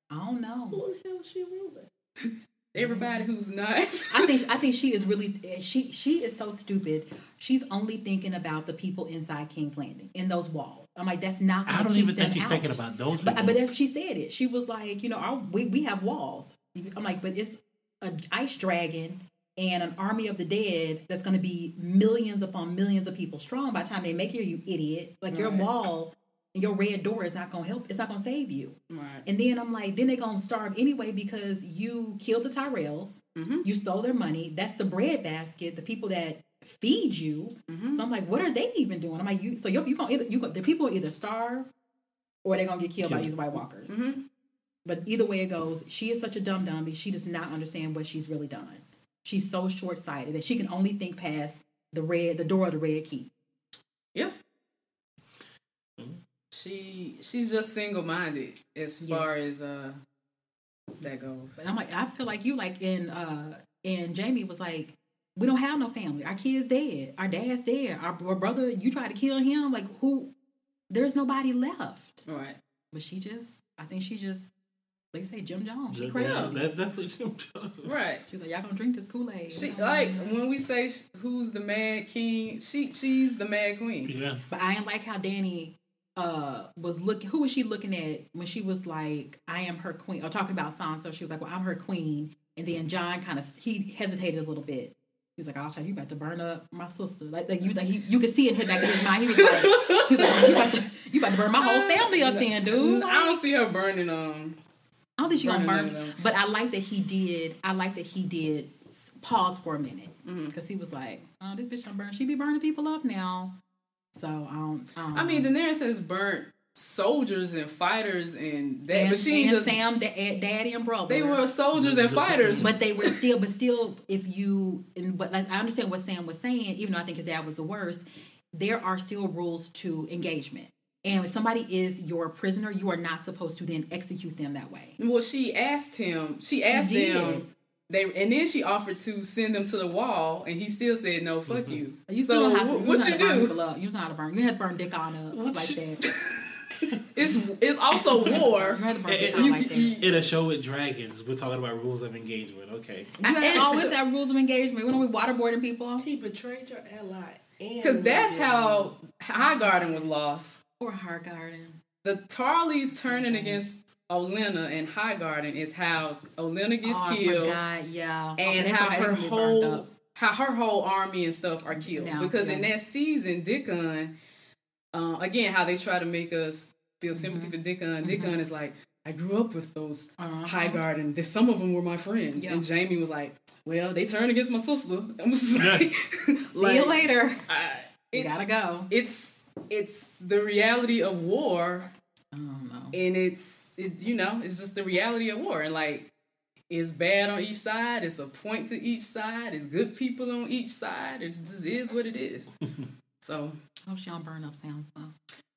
I don't know. Who the hell is she ruling? Everybody who's nice. I think I think she is really she she is so stupid. She's only thinking about the people inside King's Landing in those walls. I'm like, that's not. I don't keep even think she's out. thinking about those people. But but if she said it, she was like, you know, our, we we have walls. I'm like, but it's an ice dragon and an army of the dead that's going to be millions upon millions of people strong by the time they make you, you idiot. Like your Right. wall, your red door is not going to help. It's not going to save you. right. And then I'm like, then they're going to starve anyway because you killed the Tyrells. Mhm. You stole their money. That's the bread basket. The people that feed you. Mhm. So I'm like, what are they even doing? I'm like, you. So you're, you gonna either you the people will either starve or they're gonna get killed by these White Walkers. Mhm. But either way it goes, she is such a dumb dumb she does not understand what she's really done. She's so short sighted that she can only think past the red, the door of the Red Keep. Yeah. She she's just single minded as Yes. far as uh that goes. But I'm like, I feel like you like in uh and Jaime was like, we don't have no family. Our kid's dead. Our dad's dead. Our, our brother, you tried to kill him. Like who? There's nobody left. Right. But she just, I think she just, like you say, Jim Jones. She Yeah, crazy. That's definitely Jim Jones. Right. She was like, y'all gonna drink this Kool Aid. She like when we say sh- who's the Mad King, she she's the Mad Queen. Yeah. But I didn't like how Dany uh was looking. Who was she looking at when she was like, "I am her queen," or talking about Sansa? She was like, "Well, I'm her queen," and then Jon kind of he hesitated a little bit. He was like, "I'll show you about to burn up my sister." Like, like you, like he, you could see in his back of his mind. He was like, "He was like, you about to, you about to burn my whole family up, then, dude." I don't see her burning um I don't think she gonna Burning burn. But I like that he did. I like that he did pause for a minute because he was like, "Oh, this bitch don't burn. She be burning people up now." So I don't. I, don't I mean know. Daenerys has burnt soldiers and fighters and that and, but she and just Sam, da- eh, daddy, and brother. they were soldiers and fighters. but they were still. But still, if you and but like, I understand what Sam was saying, even though I think his dad was the worst. There are still rules to engagement, and if somebody is your prisoner, you are not supposed to then execute them that way. Well, she asked him. She asked did. them. They and then she offered to send them to the wall, and he still said no. Fuck mm-hmm. you. You so still don't have to, wh- you what you to burn do? people. You know how to burn. You have to burn dick on up What like you- that. it's it's also war. You had to break it down you- like that. In a show with dragons, we're talking about rules of engagement. Okay. You I- guys always have rules of engagement. When are we waterboarding people? He betrayed your ally. And Because that's how Highgarden was lost. Or Hard Garden. The Tarlys turning against Olenna and Highgarden is how Olenna gets oh, I killed, forgot. Yeah. And that's how her whole how her whole army and stuff are killed. Now, because in that season, Dickon, uh, again, how they try to make us feel Mm-hmm. sympathy for Dickon. Dickon is like, I grew up with those Uh-huh. Highgarden. There's some of them were my friends, Yeah. and Jaime was like, well, they turned against my sister. I'm just like, See you later. I- You gotta go. it's it's the reality of war. I don't know. and it's it, you know it's just the reality of war. And like it's bad on each side. It's a point to each side. It's good people on each side. It just is what it is. So Oh, she don't burn up sound stuff.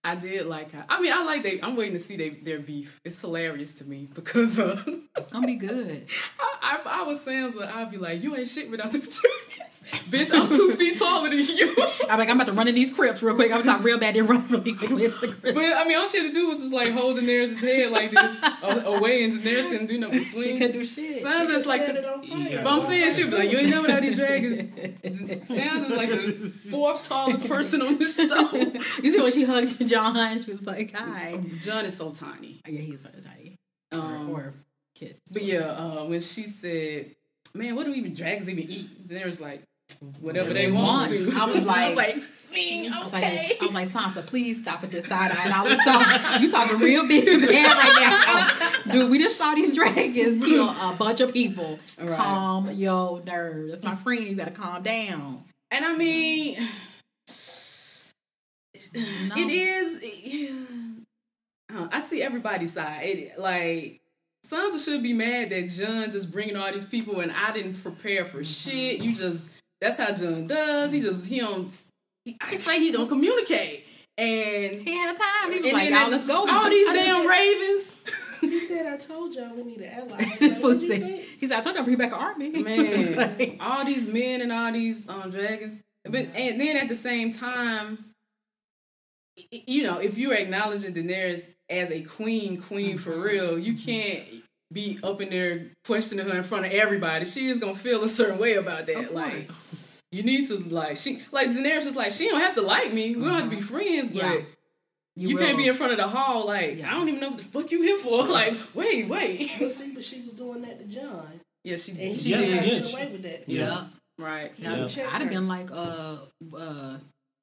i did like how i mean i like they i'm waiting to see they, their beef. It's hilarious to me because uh, It's gonna be good. I, I, I was saying so i'd be like you ain't shit without the dragons bitch i'm two feet taller than you I'm like, I'm about to run in these crypts real quick. I'm talking real bad, then run really quickly into the crypt. But I mean, all she had to do was just like hold Daenerys' head like this away, and Daenerys couldn't do nothing but she swing. couldn't do shit. Sounds just like the, it on. Yeah. but I'm saying she'd be like, you ain't know without these dragons. Sounds like the fourth tallest person on the show. you see when she hugged Jon, she was like, "Hi." Jon is so tiny. Yeah, he's so tiny. Um, or kids. but yeah, uh, when she said, "Man, what do even dragons even eat?" Daenerys like, whatever they want to. I was like- me, I was okay. like, I was like, Sansa, please stop at this side eye. And I was talking, you talking real big and bad right now, dude. We just saw these dragons kill a bunch of people. Right. Calm your nerves. That's my friend. You gotta calm down. and I mean, No. it is. uh, I see everybody's side. It, like Sansa should be mad that Jon just bringing all these people and I didn't prepare for shit. You just that's how Jon does. He just he don't. He, it's like he don't communicate. And He had time. He was like, y'all, let's go. All these I damn ravens. He said, I told y'all we need an ally. He like, he said, I told you I'll bring back an army. Man, Like, all these men and all these um dragons. But and then at the same time, you know, if you're acknowledging Daenerys as a queen, queen for Mm-hmm. real, you can't be up in there questioning her in front of everybody. She is gonna feel a certain way about that. Of Like course. You need to like she like Daenerys is like she don't have to like me. We don't have to be friends, but Yeah. you, can't be in front of the hall like Yeah. I don't even know what the fuck you here for. Like wait, wait. But see, but she was doing that to Jon. Yeah, she And she he Yeah, did. got yeah, get she- away with that. Yeah. Right. Yeah. Yeah. I'd have been like uh uh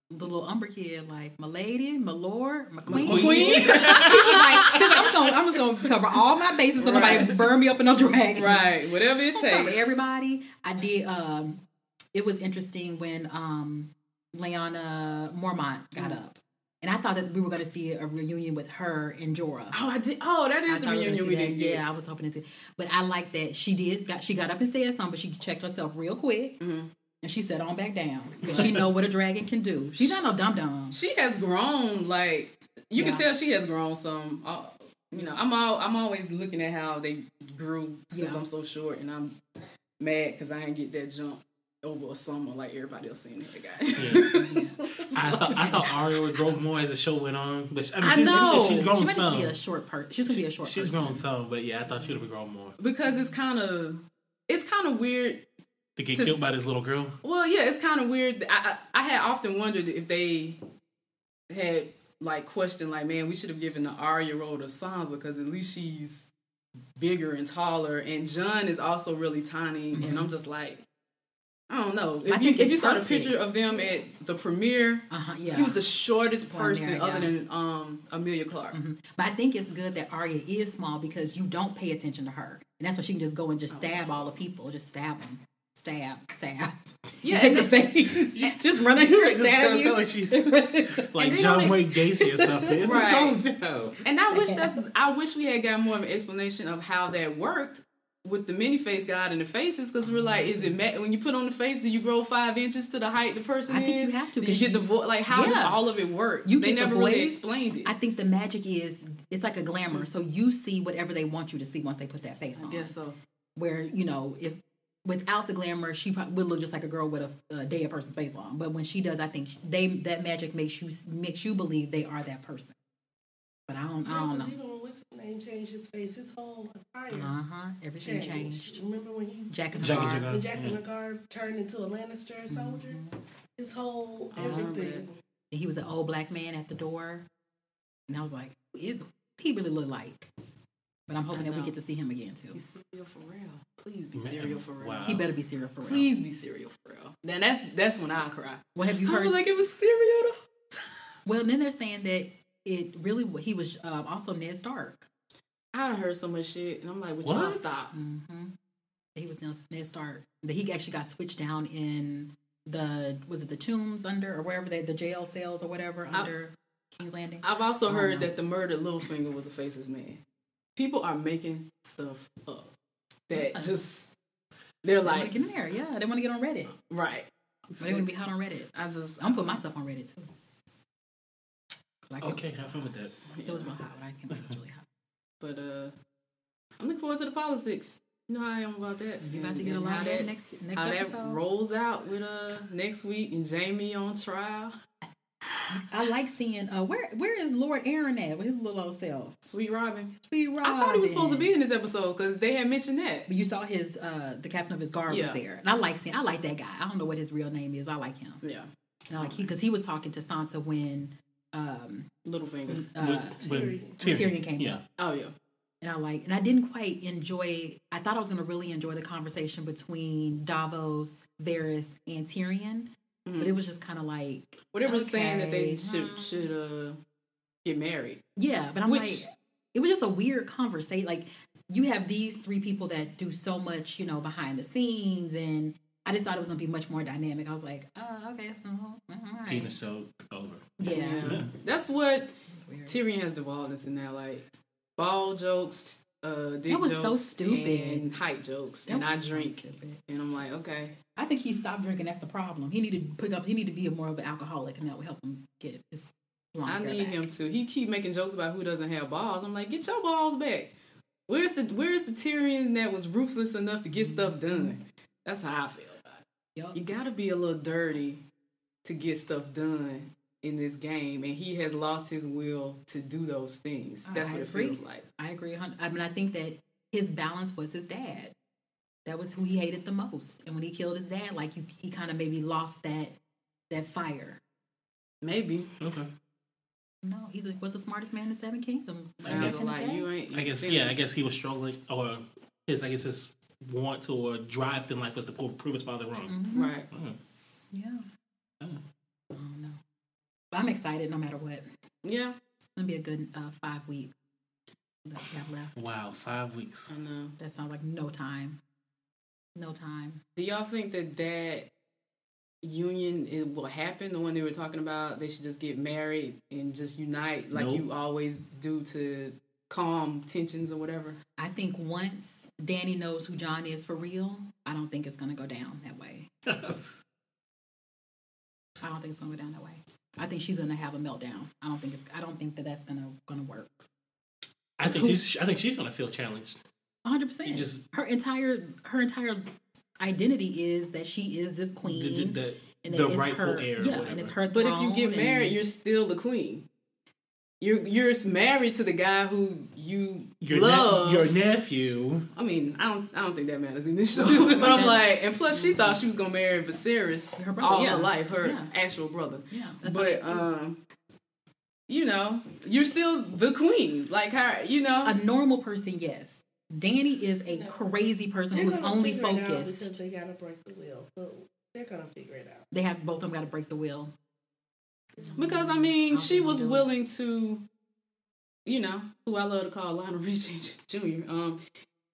the little umber kid, like my lady, my lord, my queen. queen. Queen. he was like, because I was gonna, I was gonna cover all my bases so nobody Right. burn me up in no dragon. Right. Whatever it I'm takes. everybody. I did. Um, it was interesting when um Lyanna Mormont got Mm. up, and I thought that we were gonna see a reunion with her and Jorah. Oh, I did. Oh, that is I the thought we reunion we didn't get. Yeah, I was hoping to see. But I like that she did. Got she got up and said something, but she checked herself real quick, Mhm. and she sat on back down because she know what a dragon can do. She's not no dum dum. She has grown. Like you can tell, she has grown some. Uh, you know, I'm all, I'm always looking at how they grew since Yeah. I'm so short, and I'm mad because I didn't get that jump over a summer like everybody else seen that guy. Yeah. I thought I thought Arya would grow more as the show went on, but I, mean, I she's, know. she's, she's grown she might some. be a short person. She's gonna be a short. she's person. grown some, but yeah, I thought she would have grown more. because it's kind of, it's kind of weird To get To- killed by this little girl. Well, yeah, it's kind of weird. I, I I had often wondered if they had like questioned, like, man, we should have given the Arya role to Sansa because at least she's bigger and taller, and Jon is also really tiny, and mm-hmm. I'm just like, I don't know. If Mm-hmm. I you think if you saw the picture of them at the premiere, Uh huh. Yeah. he was the shortest One person there, other yeah. than um Emilia Clarke. Mhm. But I think it's good that Arya is small because you don't pay attention to her, and that's why she can just go and just Oh, stab all the people, just stab them, stab, stab. Yeah, take and the face, just run in here and stab you. like she's like they John Wayne Gacy or something. Right. And I wish that's I wish we had got more of an explanation of how that worked with the Many-Faced God and the faces because we're like, is it mm-hmm. ma- when you put on the face, do you grow five inches to the height the person I think is? you have to, Do you get the voice? Like, how does all of it work? You they get the never really explained it. I think the magic is it's like a glamour, so you see whatever they want you to see once they put that face on. guess so. Where you know if without the glamour, she probably would look just like a girl with a, day a person's face on. But when she does, I think they that magic makes you makes you believe they are that person. But I don't, I don't know. Even when what's his name changed his face, his whole attire Uh huh. Everything changed. changed. Remember when he Jack and the Jack and Bar. Jigar. when Jack and the Guard turned into a Lannister soldier? Mhm. His whole everything. And he was an old black man at the door, and I was like, "Who is he really look like?" But I'm hoping that we get to see him again too. He's Syrio Forel. Please be Man, Syrio Forel. wow. He better be Syrio Forel. Please be serial for real. Then that's that's when I cry. Well, have you I heard? was like, it was serial. well, then they're saying that it really he was um, also Ned Stark. I done heard so much shit, and I'm like, would y'all What? stop? Mm-hmm. He was Ned Ned Stark. That he actually got switched down in the was it the tombs under or wherever they the jail cells or whatever I- under King's Landing. I've also heard know. that the murdered Littlefinger was a faceless man. People are making stuff up that Yeah. just they're They want to like get in there, yeah. They want to get on Reddit. right. They want to be hot on Reddit. I just I'm putting myself on Reddit too. 'Cause I can't- Okay, have fun with that. So it was real hot, but I can't it was really hot. But uh, I'm looking forward to the politics. You know how I am about that. You're about to get a lot of that next next how episode. that rolls out with uh next week and Jaime on trial. I like seeing uh where where is Lord Arryn at with his little old self? Sweet Robin. Sweet Robin. I thought he was supposed to be in this episode because they had mentioned that. But you saw his uh the captain of his guard Yeah. was there, and I like seeing I like that guy. I don't know what his real name is, but I like him. Yeah, And I like he because he was talking to Sansa when um Littlefinger. uh, When- when Tyrion. Tyrion came yeah. up. Oh yeah. and I like and I didn't quite enjoy. I thought I was going to really enjoy the conversation between Davos, Varys, and Tyrion, Mhm. but it was just kind of like Well, they were saying that they should hmm. should uh get married. yeah, but I'm Which- like, it was just a weird conversation. Like you have these three people that do so much, you know, behind the scenes, and I just thought it was going to be much more dynamic. I was like, oh, okay, so all right. Penis show over. yeah, That's what It's weird. Tyrion has devolved into now, like ball jokes, uh, dick That was jokes, so stupid. and height jokes, That and I was so drink, stupid. and I'm like, okay, I think he stopped drinking. That's the problem. He need to pick up. He need to be a more of an alcoholic, and that would help him get his. I need back. him to. He keep making jokes about who doesn't have balls. I'm like, get your balls back. Where's the Where's the Tyrion that was ruthless enough to get stuff done? That's how I feel about it. Yup. You got to be a little dirty to get stuff done in this game, and he has lost his will to do those things. That's I what it feels like. I agree. a I mean, I think that his balance was his dad. That was who he hated the most. And when he killed his dad, like you, he kind of maybe lost that that fire. Maybe Okay. No, he's a, was the smartest man in the Seven Kingdoms. I sounds guess- like you ain't. I guess yeah. I guess he was struggling, or his I guess his want to or drive in life was to prove, prove his father wrong. Mhm. right. Mm. Yeah. Mm. I don't know. But I'm excited no matter what. It's Yeah, gonna be a good uh, five weeks that we have left. Wow, five weeks. I know. That sounds like no time. No time. Do y'all think that that union it will happen? The one they were talking about, they should just get married and just unite like Nope. you always do to calm tensions or whatever. I think once Dany knows who Jon is for real, I don't think it's gonna go down that way. I don't think it's gonna go down that way. I think she's gonna have a meltdown. I don't think it's. I don't think that that's gonna gonna work. I think she's. I think she's gonna feel challenged. One hundred percent. just Her entire her entire identity is that she is this queen. the, the, and the it is rightful her, heir or Yeah, and it's her. But if you throne get and- married, you're still the queen. You're you're married to the guy who you your love. ne- your nephew. I mean, I don't I don't think that matters in this show. but I'm like, and plus she thought she was gonna marry Viserys Her brother, all yeah. her life, her Yeah. actual brother. yeah, that's but how- um, you know, you're still the queen. Like her, you know. a normal person, yes. Dany is a crazy person who's only figure out focused. because they gotta break the wheel. So they're gonna figure it out. They have both of them got to break the wheel. Because I mean, I'll she was willing to, you know, who I love to call Lionel Richie Jr. Um,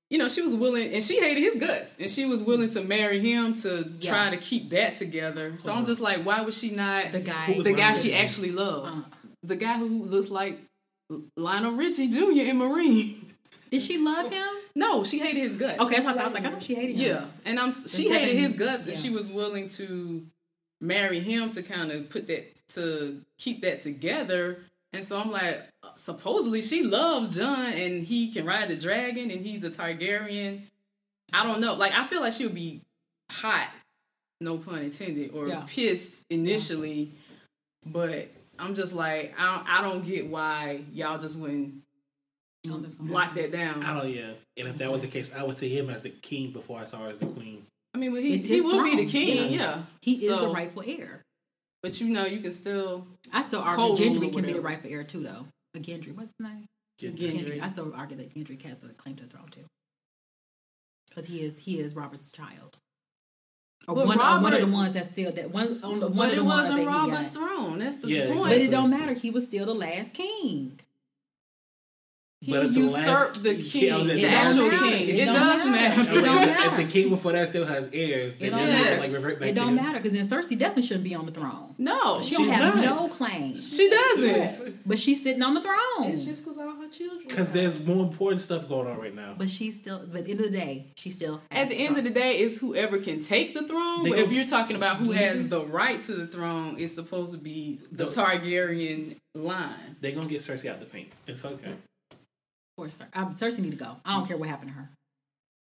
you know, she was willing, and she hated his guts, and she was willing to marry him to Yeah. try to keep that together. So I'm just like, why was she not? The guy, the guy Lionel she actually loved, Uh, the guy who looks like Lionel Richie Jr. in Meereen. did she love him? No, she hated his guts. Okay, that's what I was like. I know she hated him. Yeah, and I'm she seven- hated his guts, and she was willing to marry him to kind of put that to keep that together. And so I'm like, supposedly she loves Jon, and he can ride the dragon, and he's a Targaryen. I don't know. Like I feel like she would be hot, no pun intended, or Yeah. pissed initially, but I'm just like, I don't, I don't get why y'all just wouldn't No, lock that down. I don't. Yeah. And if that was the case, I would see him as the king before I saw her as the queen. I mean, but he, he his will be the king, yeah. yeah. He is the rightful heir. But you know, you can still I still argue Co-rule Gendry can be the rightful heir too, though. Uh, Gendry, what's his name? Gendry. Gendry. I still argue that Gendry has a claim to the throne too, because he is he is Robert's child. Or But one, or one of the ones that still that one on the one but of the ones that wasn't he throne. That's the Yeah, point. But it don't matter. He was still the last king. He But if the usurped the king, I the the actual king. king. It It does matter. matter. It don't if, matter. if the king before that still has heirs, It then don't matter. like revert back It don't matter because then Cersei definitely shouldn't be on the throne. No, She she, don't have not. no claim, she doesn't. but she's sitting on the throne. It's just because all her children. Because there's more important stuff going on right now. But she's still. But at the end of the day, she still. At the end of the day, it's whoever can take the throne. They But go- if you're talking about who has Mhm. the right to the throne, it's supposed to be the The- Targaryen line. They're gonna get Cersei out of the paint. It's okay. Poor Cer- um, Cersei need to go. I don't care what happened to her.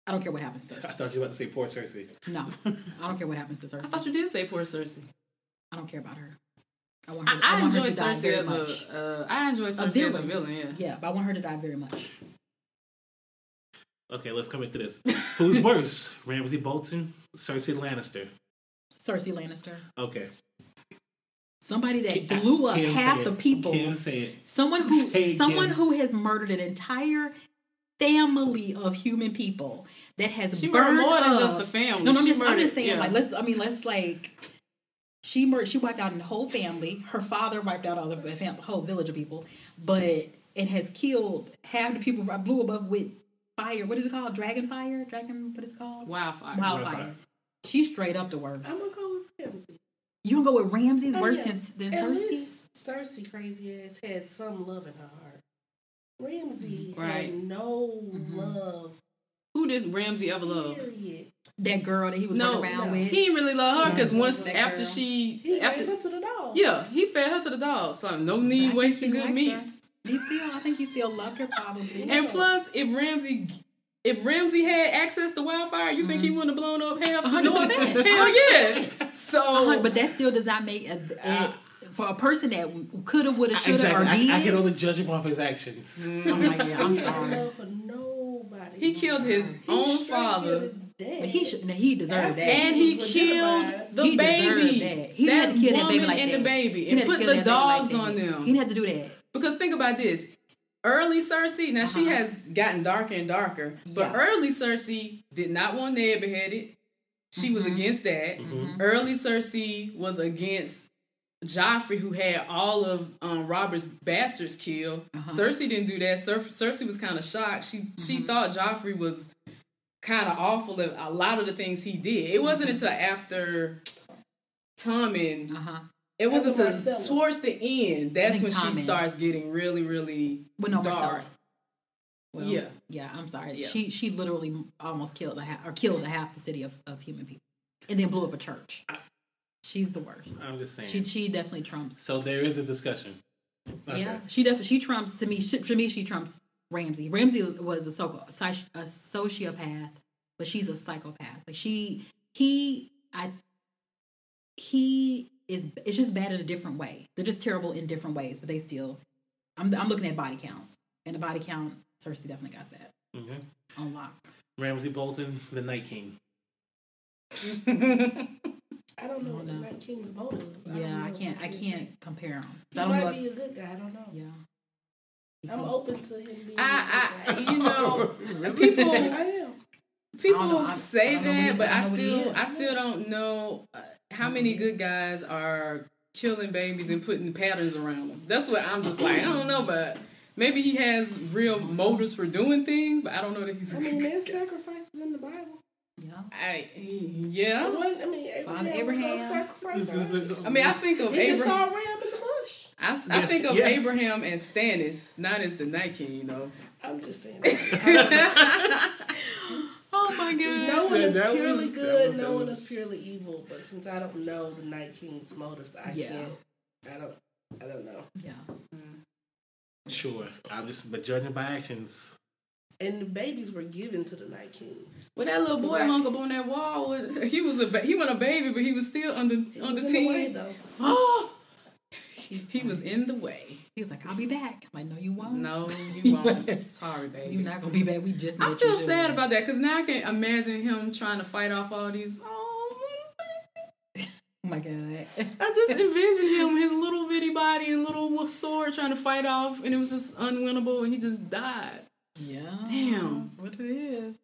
I don't care what happens to I thought you were about to say poor Cersei. No, I don't care what happens to Cersei. I thought you did say poor Cersei. I don't care about her. I want her. I, I, want her enjoy to die Cersei very as much. a. Uh, I enjoy Cersei as a villain. villain. Yeah. Yeah, but I want her to die very much. Okay, let's come into this. Who's worse, Ramsay Bolton, Cersei Lannister? Cersei Lannister, Okay. Somebody that Kim- blew up Kim half say the people. Kim say it. Someone who, Say someone Kim. who has murdered an entire family of human people that has She burned murdered more than up- just the family. No, no, I'm She just, I'm just saying, yeah. like, let's. I mean, let's like. She murdered. She wiped out the whole family. Her father wiped out all the fam- whole village of people, but it has killed half the people. I blew above with fire. What is it called? Dragon fire? Dragon? What is it called? Wildfire. Wildfire. Wildfire. She's straight up the worst. I'm gonna go with Ramsay. You gonna go with Ramsay's Oh, worse yeah. than, than At Cersei? Cersei, crazy ass, had some love in her heart. Ramsay Right. had no Mhm. love. Who did Ramsay ever love? Period. That girl that he was No, around no. with. He didn't really love her because Yeah. once after girl. she He after gave her to the dog. yeah he fed her to the dog. So no need wasting good meat. her. He still, I think he still loved her probably. And plus, if Ramsay if Ramsay had access to wildfire, you think he Mm-hmm. wouldn't have blown up half the 100%. north? Hell yeah! So but that still does not make a, it, for a person that coulda, woulda, shoulda, Exactly. or I, did. I can only judge him off his actions. I'm like, yeah, I'm sorry, for nobody. he killed his He own father, killed his dad. but he should. He deserved that. and he was killed the He baby. that. He didn't have to kill that baby like and that. the baby, He and put the that baby like dogs on them. He didn't have to do that. Because think about this. Early Cersei, now she Uh-huh. has gotten darker and darker, but Yeah. early Cersei did not want Ned beheaded. She was Mhm. against that. Mhm. Early Cersei was against Joffrey, who had all of um, Robert's bastards killed. Uh-huh. Cersei didn't do that. Cer- Cersei was kind of shocked. She she Mhm. thought Joffrey was kind of awful at a lot of the things he did. It wasn't Mhm. until after Tommen Uh huh. It wasn't until Myrcella. towards the end. That's when Tommen. she starts getting really, really But no, dark. Myrcella. Well, Yeah. yeah. I'm sorry. Yeah. She she literally almost killed a half or killed a half the city of, of human people, and then blew up a church. She's the worst. I'm just saying. She she definitely trumps. so there is a discussion. Okay. Yeah, she definitely she trumps to me. She, to me, she trumps Ramsay. Ramsay was a, soci- psych- a sociopath, but she's a psychopath. Like she, he, I, he is. It's just bad in a different way. They're just terrible in different ways, but they still. I'm I'm looking at body count, and the body count. Cersei definitely got that Okay. on lock. Ramsay Bolton, the Night King. I don't know Oh, what the no. Night King's motive is. Yeah, know I can't. I can't compare them. He I don't know. might what- be a good guy. I don't know. yeah. I'm open to him being. I, I, a good guy. you know, people I am. people I know, say I don't know what that, but I I don't know what he still. I still don't know uh, how many know what he good guys are killing babies and putting patterns around them. That's what I'm just like. I don't know, but maybe he has real motives for doing things, but I don't know that he's. I mean, there's sacrifices in the Bible. Yeah. I yeah. What- I mean, Abraham. Abraham. was This is- sacrificed. I mean, I think of He just Abraham. saw Ram in the bush. I, I Yeah, think of yeah. Abraham and Stannis, not as the Night King, you know. I'm just saying. Oh my god. no one is that purely was- good. was- no that one was- is purely evil. But since I don't know the Night King's motives, I Yeah. can't. I don't. I don't know. Yeah. Mm. Sure. I'm just, but judging by actions. And the babies were given to the Night King. Well, that little boy Right. hung up on that wall. He was a ba- he was a baby, but he was still under He under was the way, ten. though. Oh, he was in the way. He was like, "I'll be back." I'm like, "No, you won't. No, you won't. Sorry, baby. You're not gonna be back. We just." I feel you, dude." sad about that because now I can imagine him trying to fight off all these. Oh, Oh my god. I just envisioned him, his little bitty body and little sword trying to fight off, and it was just unwinnable, and he just died. Yeah. Damn. What it is.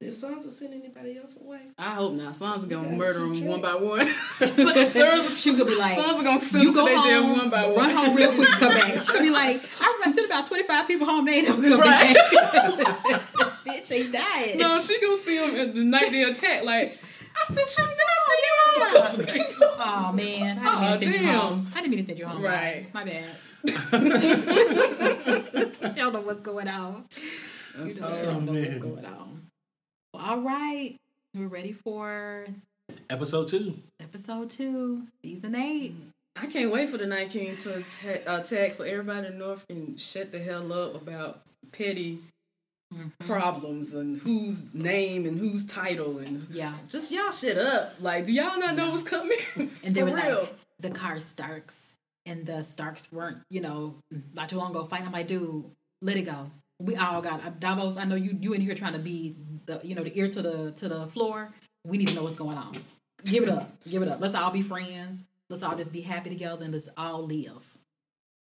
Did Sansa send anybody else away? I hope not. Sansa gonna Yeah, murder them him one by one. Sansa, She gonna be like, Sansa gonna send You them go to their home, death one by run one. home real quick, and come back. She could be like, I sent about 25 people home, they ain't never come Right. back. Bitch, they died. No, she gonna see them at the night they attack. Like, I sent you. Did I see you oh, home? Oh man, I didn't mean to oh, send you damn. home. I didn't mean to send you home. Right. My bad. I don't know what's going on. You That's know, all I don't know what's man. going on. Well, all right, we're ready for Episode two. episode two, season eight. I can't wait for the Night King to attack, uh, attack so everybody in the North can shut the hell up about petty Mm-hmm. problems and whose name and whose title and Yeah, just y'all shut up. Like, do y'all not know what's coming? and they were real. like the Karstarks, and the Starks weren't, you know, not too long ago fighting. I'm like, dude, let it go. We all got uh, Davos. I know you. You in here trying to be the, you know, the ear to the to the floor. We need to know what's going on. Give it up. Give it up. Let's all be friends. Let's all just be happy together and let's all live.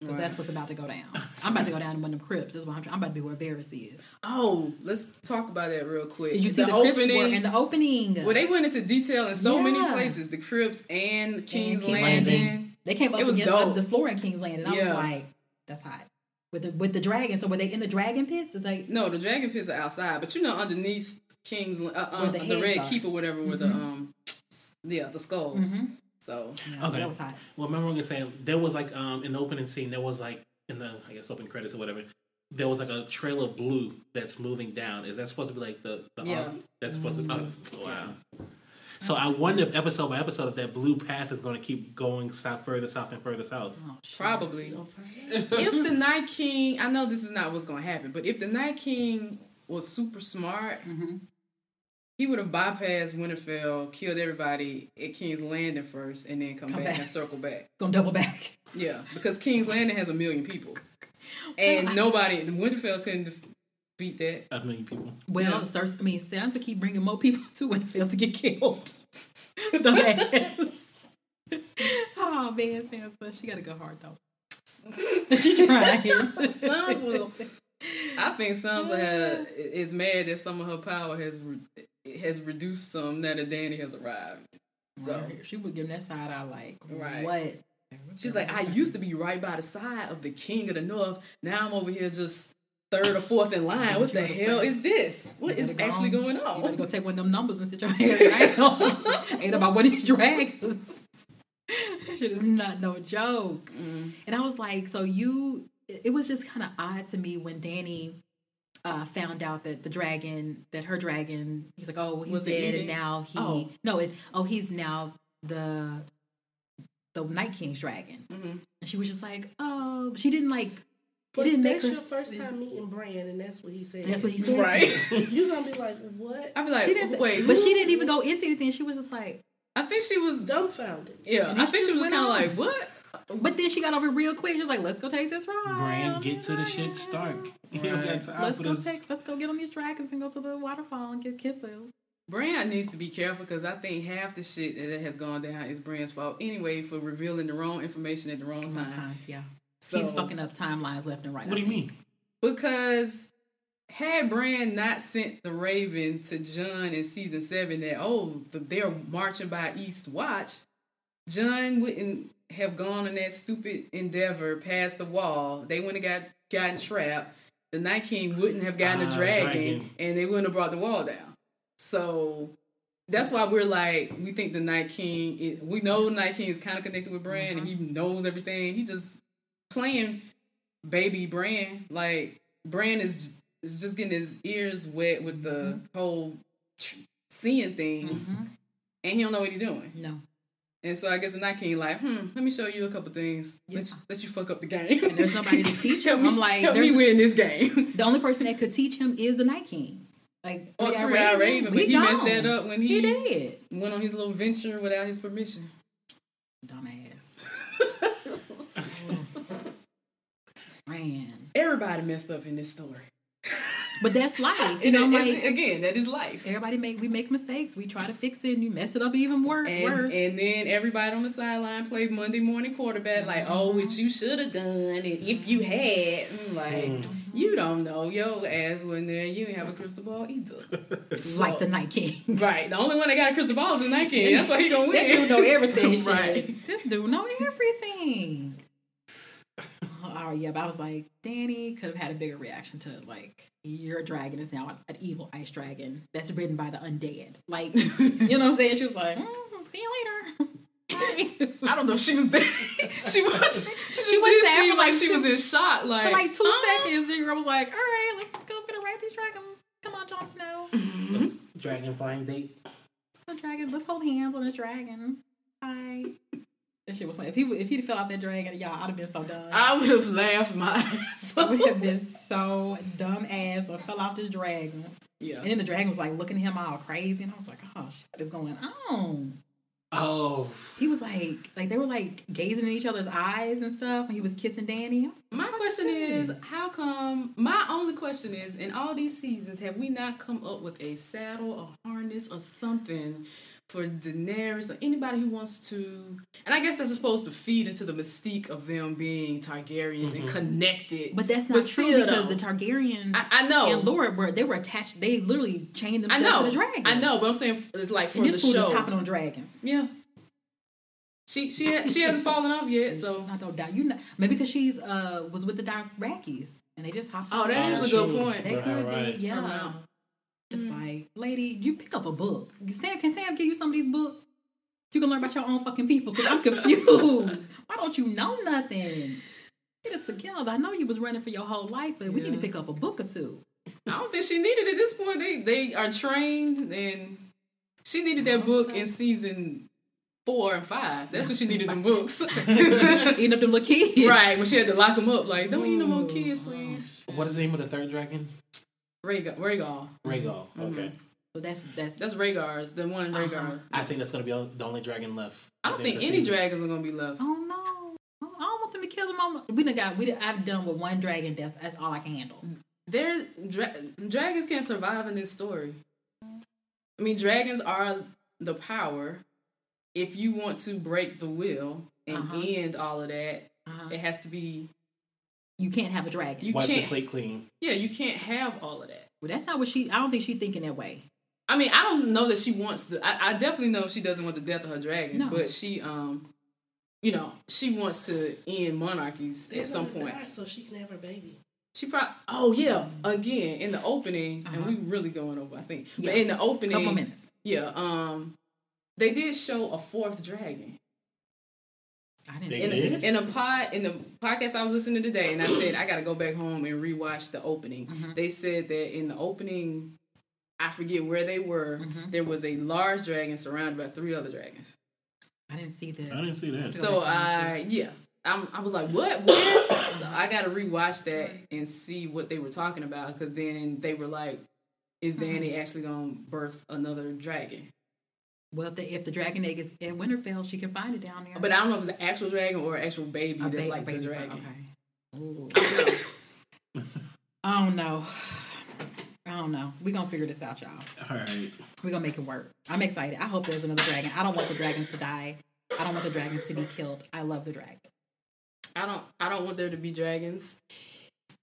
Because Right. that's what's about to go down. I'm about to go down in one of them crypts. That's what I'm, trying- I'm about to be where Varys is. Oh, let's talk about that real quick. Did you see the, crypts were in the opening? Well, they went into detail in so many places, the crypts and King's, King's Landing. Landing. They came up It was against dope. the floor in King's Landing. I Yeah. was like, that's hot. With the with the dragon. So were they in the dragon pits? It's like No, the dragon pits are outside, but you know, underneath King's, uh, uh, Where the the, Red are. Keep or whatever, where the Mhm. um, yeah, the skulls. Mhm. So yeah, so Okay. that was hot. Well, remember when you were saying there was like um in the opening scene there was like in the I guess opening credits or whatever there was like a trail of blue that's moving down. Is that supposed to be like the the Yeah. arc? That's supposed to. Mm. Oh, wow. So I wonder if episode by episode if that blue path is going to keep going south, further south, and further south. Oh, probably. Don't find out. if the Night King, I know this is not what's going to happen, but if the Night King was super smart, Mhm. he would have bypassed Winterfell, killed everybody at King's Landing first, and then come, Come back, back. and circle back. Gonna double back. Yeah, because King's Landing has a million people, and nobody, Winterfell couldn't def- beat that. A million people. Well, Yeah. Cersei, I mean, Sansa keep bringing more people to Winterfell to get killed. Dumbass. oh man, Sansa, she got to go hard though. she trying. Sansa, I think Sansa has, is mad that some of her power has re- has reduced some now that Dany has arrived. So Right. she was giving that side eye like, Right. what? she's like, I used to be right by the side of the king of the north. Now I'm over here just third or fourth in line. What the hell is this? What is You is better go actually on. going You better on? go take one of them numbers and sit your head down. Ain't about one of these dragons. that shit is not no joke. Mm. And I was like, so you, it was just kind of odd to me when Dany uh, found out that the dragon, that her dragon, he's like, oh, well, he's Was dead, and now he, Oh. no, it, oh, he's now the the Night King's dragon. Mhm. And she was just like, oh, she didn't like, But he didn't make that's her. your first time meeting Bran, and that's what he said. That's what he said. Right. You're gonna be like, what? I'd be like, she didn't, wait, but she didn't even go into anything. She was just like, I think she was. Dumbfounded. Yeah, I then think she she was kind of like, what? but then she got over real quick. She was like, let's go take this ride. Bran, get to the shit, Stark. Right. Let's go this. take. Let's go get on these dragons and go to the waterfall and get kisses. Bran needs to be careful because I think half the shit that has gone down is Bran's fault anyway for revealing the wrong information at the wrong time. Sometimes, yeah. So, He's fucking up timelines left and right. What do you mean? Because had Bran not sent the Raven to Jon in season seven that oh they're marching by East Watch, Jon wouldn't have gone on that stupid endeavor past the wall. They wouldn't have got gotten trapped. The Night King wouldn't have gotten Ah, a dragon, dragon. and they wouldn't have brought the wall down. So that's why we're like we think the Night King. Is, we know the Night King is kind of connected with Bran, and he knows everything. He just playing baby Bran. Like Bran is is just getting his ears wet with the whole tr- seeing things, Mhm. and he don't know what he's doing. No. And so I guess the Night King like, hmm, let me show you a couple things. Let, Yeah. you, let you fuck up the game. And there's nobody to teach him. me, I'm like, help me win this game. The only person that could teach him is the Night King. Like Or Three-Eyed Three Raven, but he messed that up when He he, did. went on his little venture without his permission. Dumbass. Man, Everybody messed up in this story. but that's life. You know, that- like again, that is life. everybody make we make mistakes. We try to fix it, and you mess it up even more, And, worse. and then everybody on the sideline played Monday morning quarterback, like, oh, what you should have done, and if you had, I'm like, Mm. you don't know, your ass wasn't there, you didn't have a crystal ball either. So- like the Night King. Right, the only one that got a crystal ball is the Night King. That's why he gonna That win. dude know everything. right. This dude know everything. Oh yeah, but I was like, Dany could have had a bigger reaction to like your dragon is now an evil ice dragon that's ridden by the undead. Like, you know what I'm saying? She was like, mm, see you later. I don't know if she was there. she was. She, she, She was did sad seem for, like like, she was in shock. Like For like two "Oh." seconds, the girl was like, all right, let's go get a rapies dragon. Come on, Jon Snow. Dragon flying date. A dragon. Let's hold hands on a dragon. Hi. That shit was funny. If he if he'd fell off that dragon, y'all, I'd have been so dumb. I would have laughed my ass I would have been so dumb ass or fell off this dragon. Yeah. And then the dragon was like looking at him all crazy, and I was like, "Oh, shit what is going on?" Oh, He was like, like they were like gazing in each other's eyes and stuff. And he was kissing Dany. Was My question is is, how come? My only question is, in all these seasons, have we not come up with a saddle, a harness, or something for Daenerys or anybody who wants to? And I guess that's supposed to feed into the mystique of them being Targaryens and Mhm. connected. But that's But not true because though. the Targaryens I, I know. and Lord were they were attached. They literally chained I themselves know. to the dragon. I know, but I'm saying it's like for And the this fool show. is hopping on dragon. Yeah. She she ha- she hasn't fallen off yet, so I don't doubt you. Know, maybe because she's uh was with the Dothraki and they just hopped. Oh, on. that is a good point. They Right, could right. be, yeah. Around. Just Mhm. like, lady, you pick up a book. Sam, can Sam give you some of these books? So you can learn about your own fucking people. Because I'm confused. Why don't you know nothing? Get it together. I know you was running for your whole life, but we need to pick up a book or two. I don't think she needed it at this point. They they are trained and she needed that book in season four and five. That's what she needed them books. Eating up them little kids. right, when she had to lock them up, like, don't eat no more kids, please. what is the name of the third dragon? Rhaegar. Rhaegar. Rhaegal. Mhm. Okay. So that's that's That's Rhaegar's, the one Uh-huh. Rhaegar. I think that's gonna be the only dragon left. I don't at think any season. dragons are gonna be left. Oh no. I don't want them to kill them. all. We done got we done, I've done with one dragon death. That's all I can handle. There's dra- dragons can't survive in this story. I mean, dragons are the power. If you want to break the will and Uh-huh. end all of that, Uh-huh. it has to be. You can't have a dragon. You Wipe the can't. slate clean. Yeah, you can't have all of that. well, that's not what she. I don't think she's thinking that way. I mean, I don't know that she wants the. I, I definitely know she doesn't want the death of her dragons, No. but she, um, you know, she wants to end monarchies They at some point. die so she can have her baby. She probably. Oh yeah, again in the opening, Uh-huh. and we really going over. I think, Yeah. but in the opening, Couple minutes. yeah, um, they did show a fourth dragon. I didn't They in, did? that. in a pod in the podcast I was listening to today, and I said I got to go back home and rewatch the opening. Mhm. They said that in the opening, I forget where they were. Mhm. There was a large dragon surrounded by three other dragons. I didn't see this. I didn't see that. So I'm I yeah, I'm, I was like, what? Where? so I got to rewatch that and see what they were talking about because then they were like, is Mm-hmm. Dany actually gonna birth another dragon? Well, if the, if the dragon egg is in Winterfell, she can find it down there. But I don't know if it's an actual dragon or an actual baby A that's ba- like baby the dragon. Okay. Ooh. I don't know. I don't know. I don't know. We're gonna figure this out, y'all. All right. We're gonna make it work. I'm excited. I hope there's another dragon. I don't want the dragons to die. I don't want the dragons to be killed. I love the dragon. I don't I don't want there to be dragons,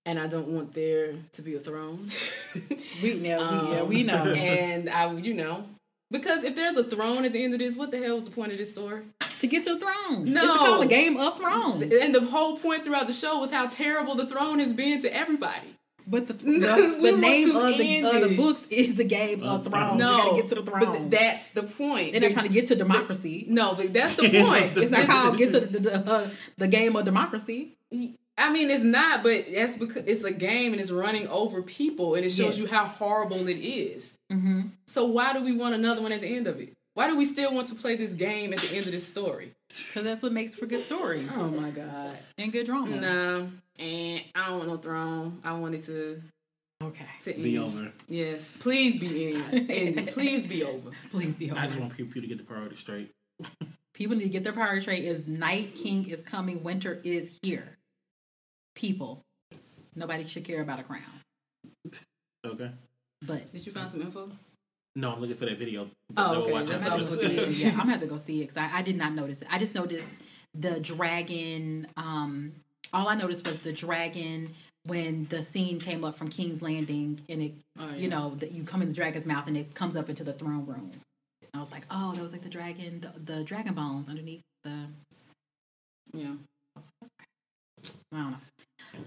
and I don't want there to be a throne. We know, Um, yeah, we know. and I, you know, because if there's a throne at the end of this, what the hell was the point of this story? to get to a throne. No. It's called the Game of Thrones. And the whole point throughout the show was how terrible the throne has been to everybody. But the the, the name of the end of the books is the Game of Of Thrones. no, they get to the but throne. that's the point. And they're not trying to get to democracy. no, but that's the point. It's not called get to the the, uh, the game of democracy. I mean, it's not, but that's because it's a game and it's running over people, and it shows Yes. you how horrible it is. Mm-hmm. So why do we want another one at the end of it? Why do we still want to play this game at the end of this story? Because that's what makes for good stories Oh my god. and good drama. No, and I don't want no throne. I want it to Okay. to end. Be over. Yes, please be in. Ended. Please be over. Please be over. I just over. want people to get the priority straight. People need to get their priority straight. Is Night King is coming. Winter is here. People, nobody should care about a crown. Okay. But Did you find some info? No, I'm looking for that video. Oh, okay, watching that's I'm what I gonna was go see looking it. at. Yeah, I'm gonna have to go see it because I, I did not notice it. I just noticed the dragon. Um, all I noticed was the dragon when the scene came up from King's Landing, and it, Oh, yeah. you know, that you come in the dragon's mouth and it comes up into the throne room. I was like, oh, that was like the dragon, the, the dragon bones underneath the. Yeah. I don't know.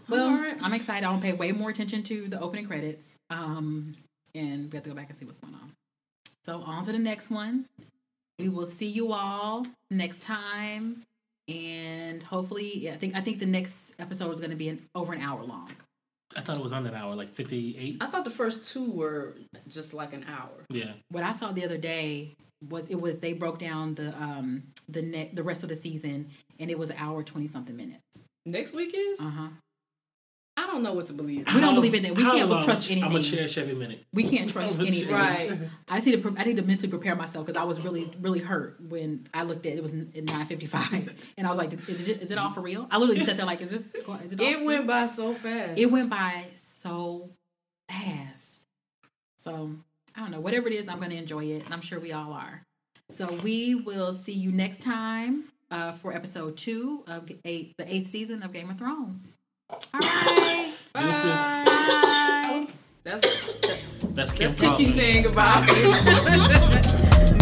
Well, right. I'm excited. I'll pay way more attention to the opening credits. Um, and we have to go back and see what's going on. So on to the next one. We will see you all next time, and hopefully, yeah, I think I think the next episode is going to be an, over an hour long. I thought it was under an hour, like 58. I thought the first two were just like an hour. Yeah. What I saw the other day was it was they broke down the um the net the rest of the season, and it was an hour twenty something minutes. Next week is? Uh huh. I don't know what to believe. We don't believe in that. We can't long? trust I'm gonna anything. cherish every minute. We can't trust I'm anything. Right. I just need to. I need to mentally prepare myself because I was really, really hurt when I looked at it. Was at nine fifty five, and I was like, is it, "Is it all for real?" I literally sat there like, "Is this?" Is it, all It went by so fast. It went by so fast. So I don't know. Whatever it is, I'm going to enjoy it, and I'm sure we all are. So we will see you next time uh, for episode two of eight, the eighth season of Game of Thrones. All right. This is Bye. That's, that, that's Kim that's Kiki Carlson. saying goodbye.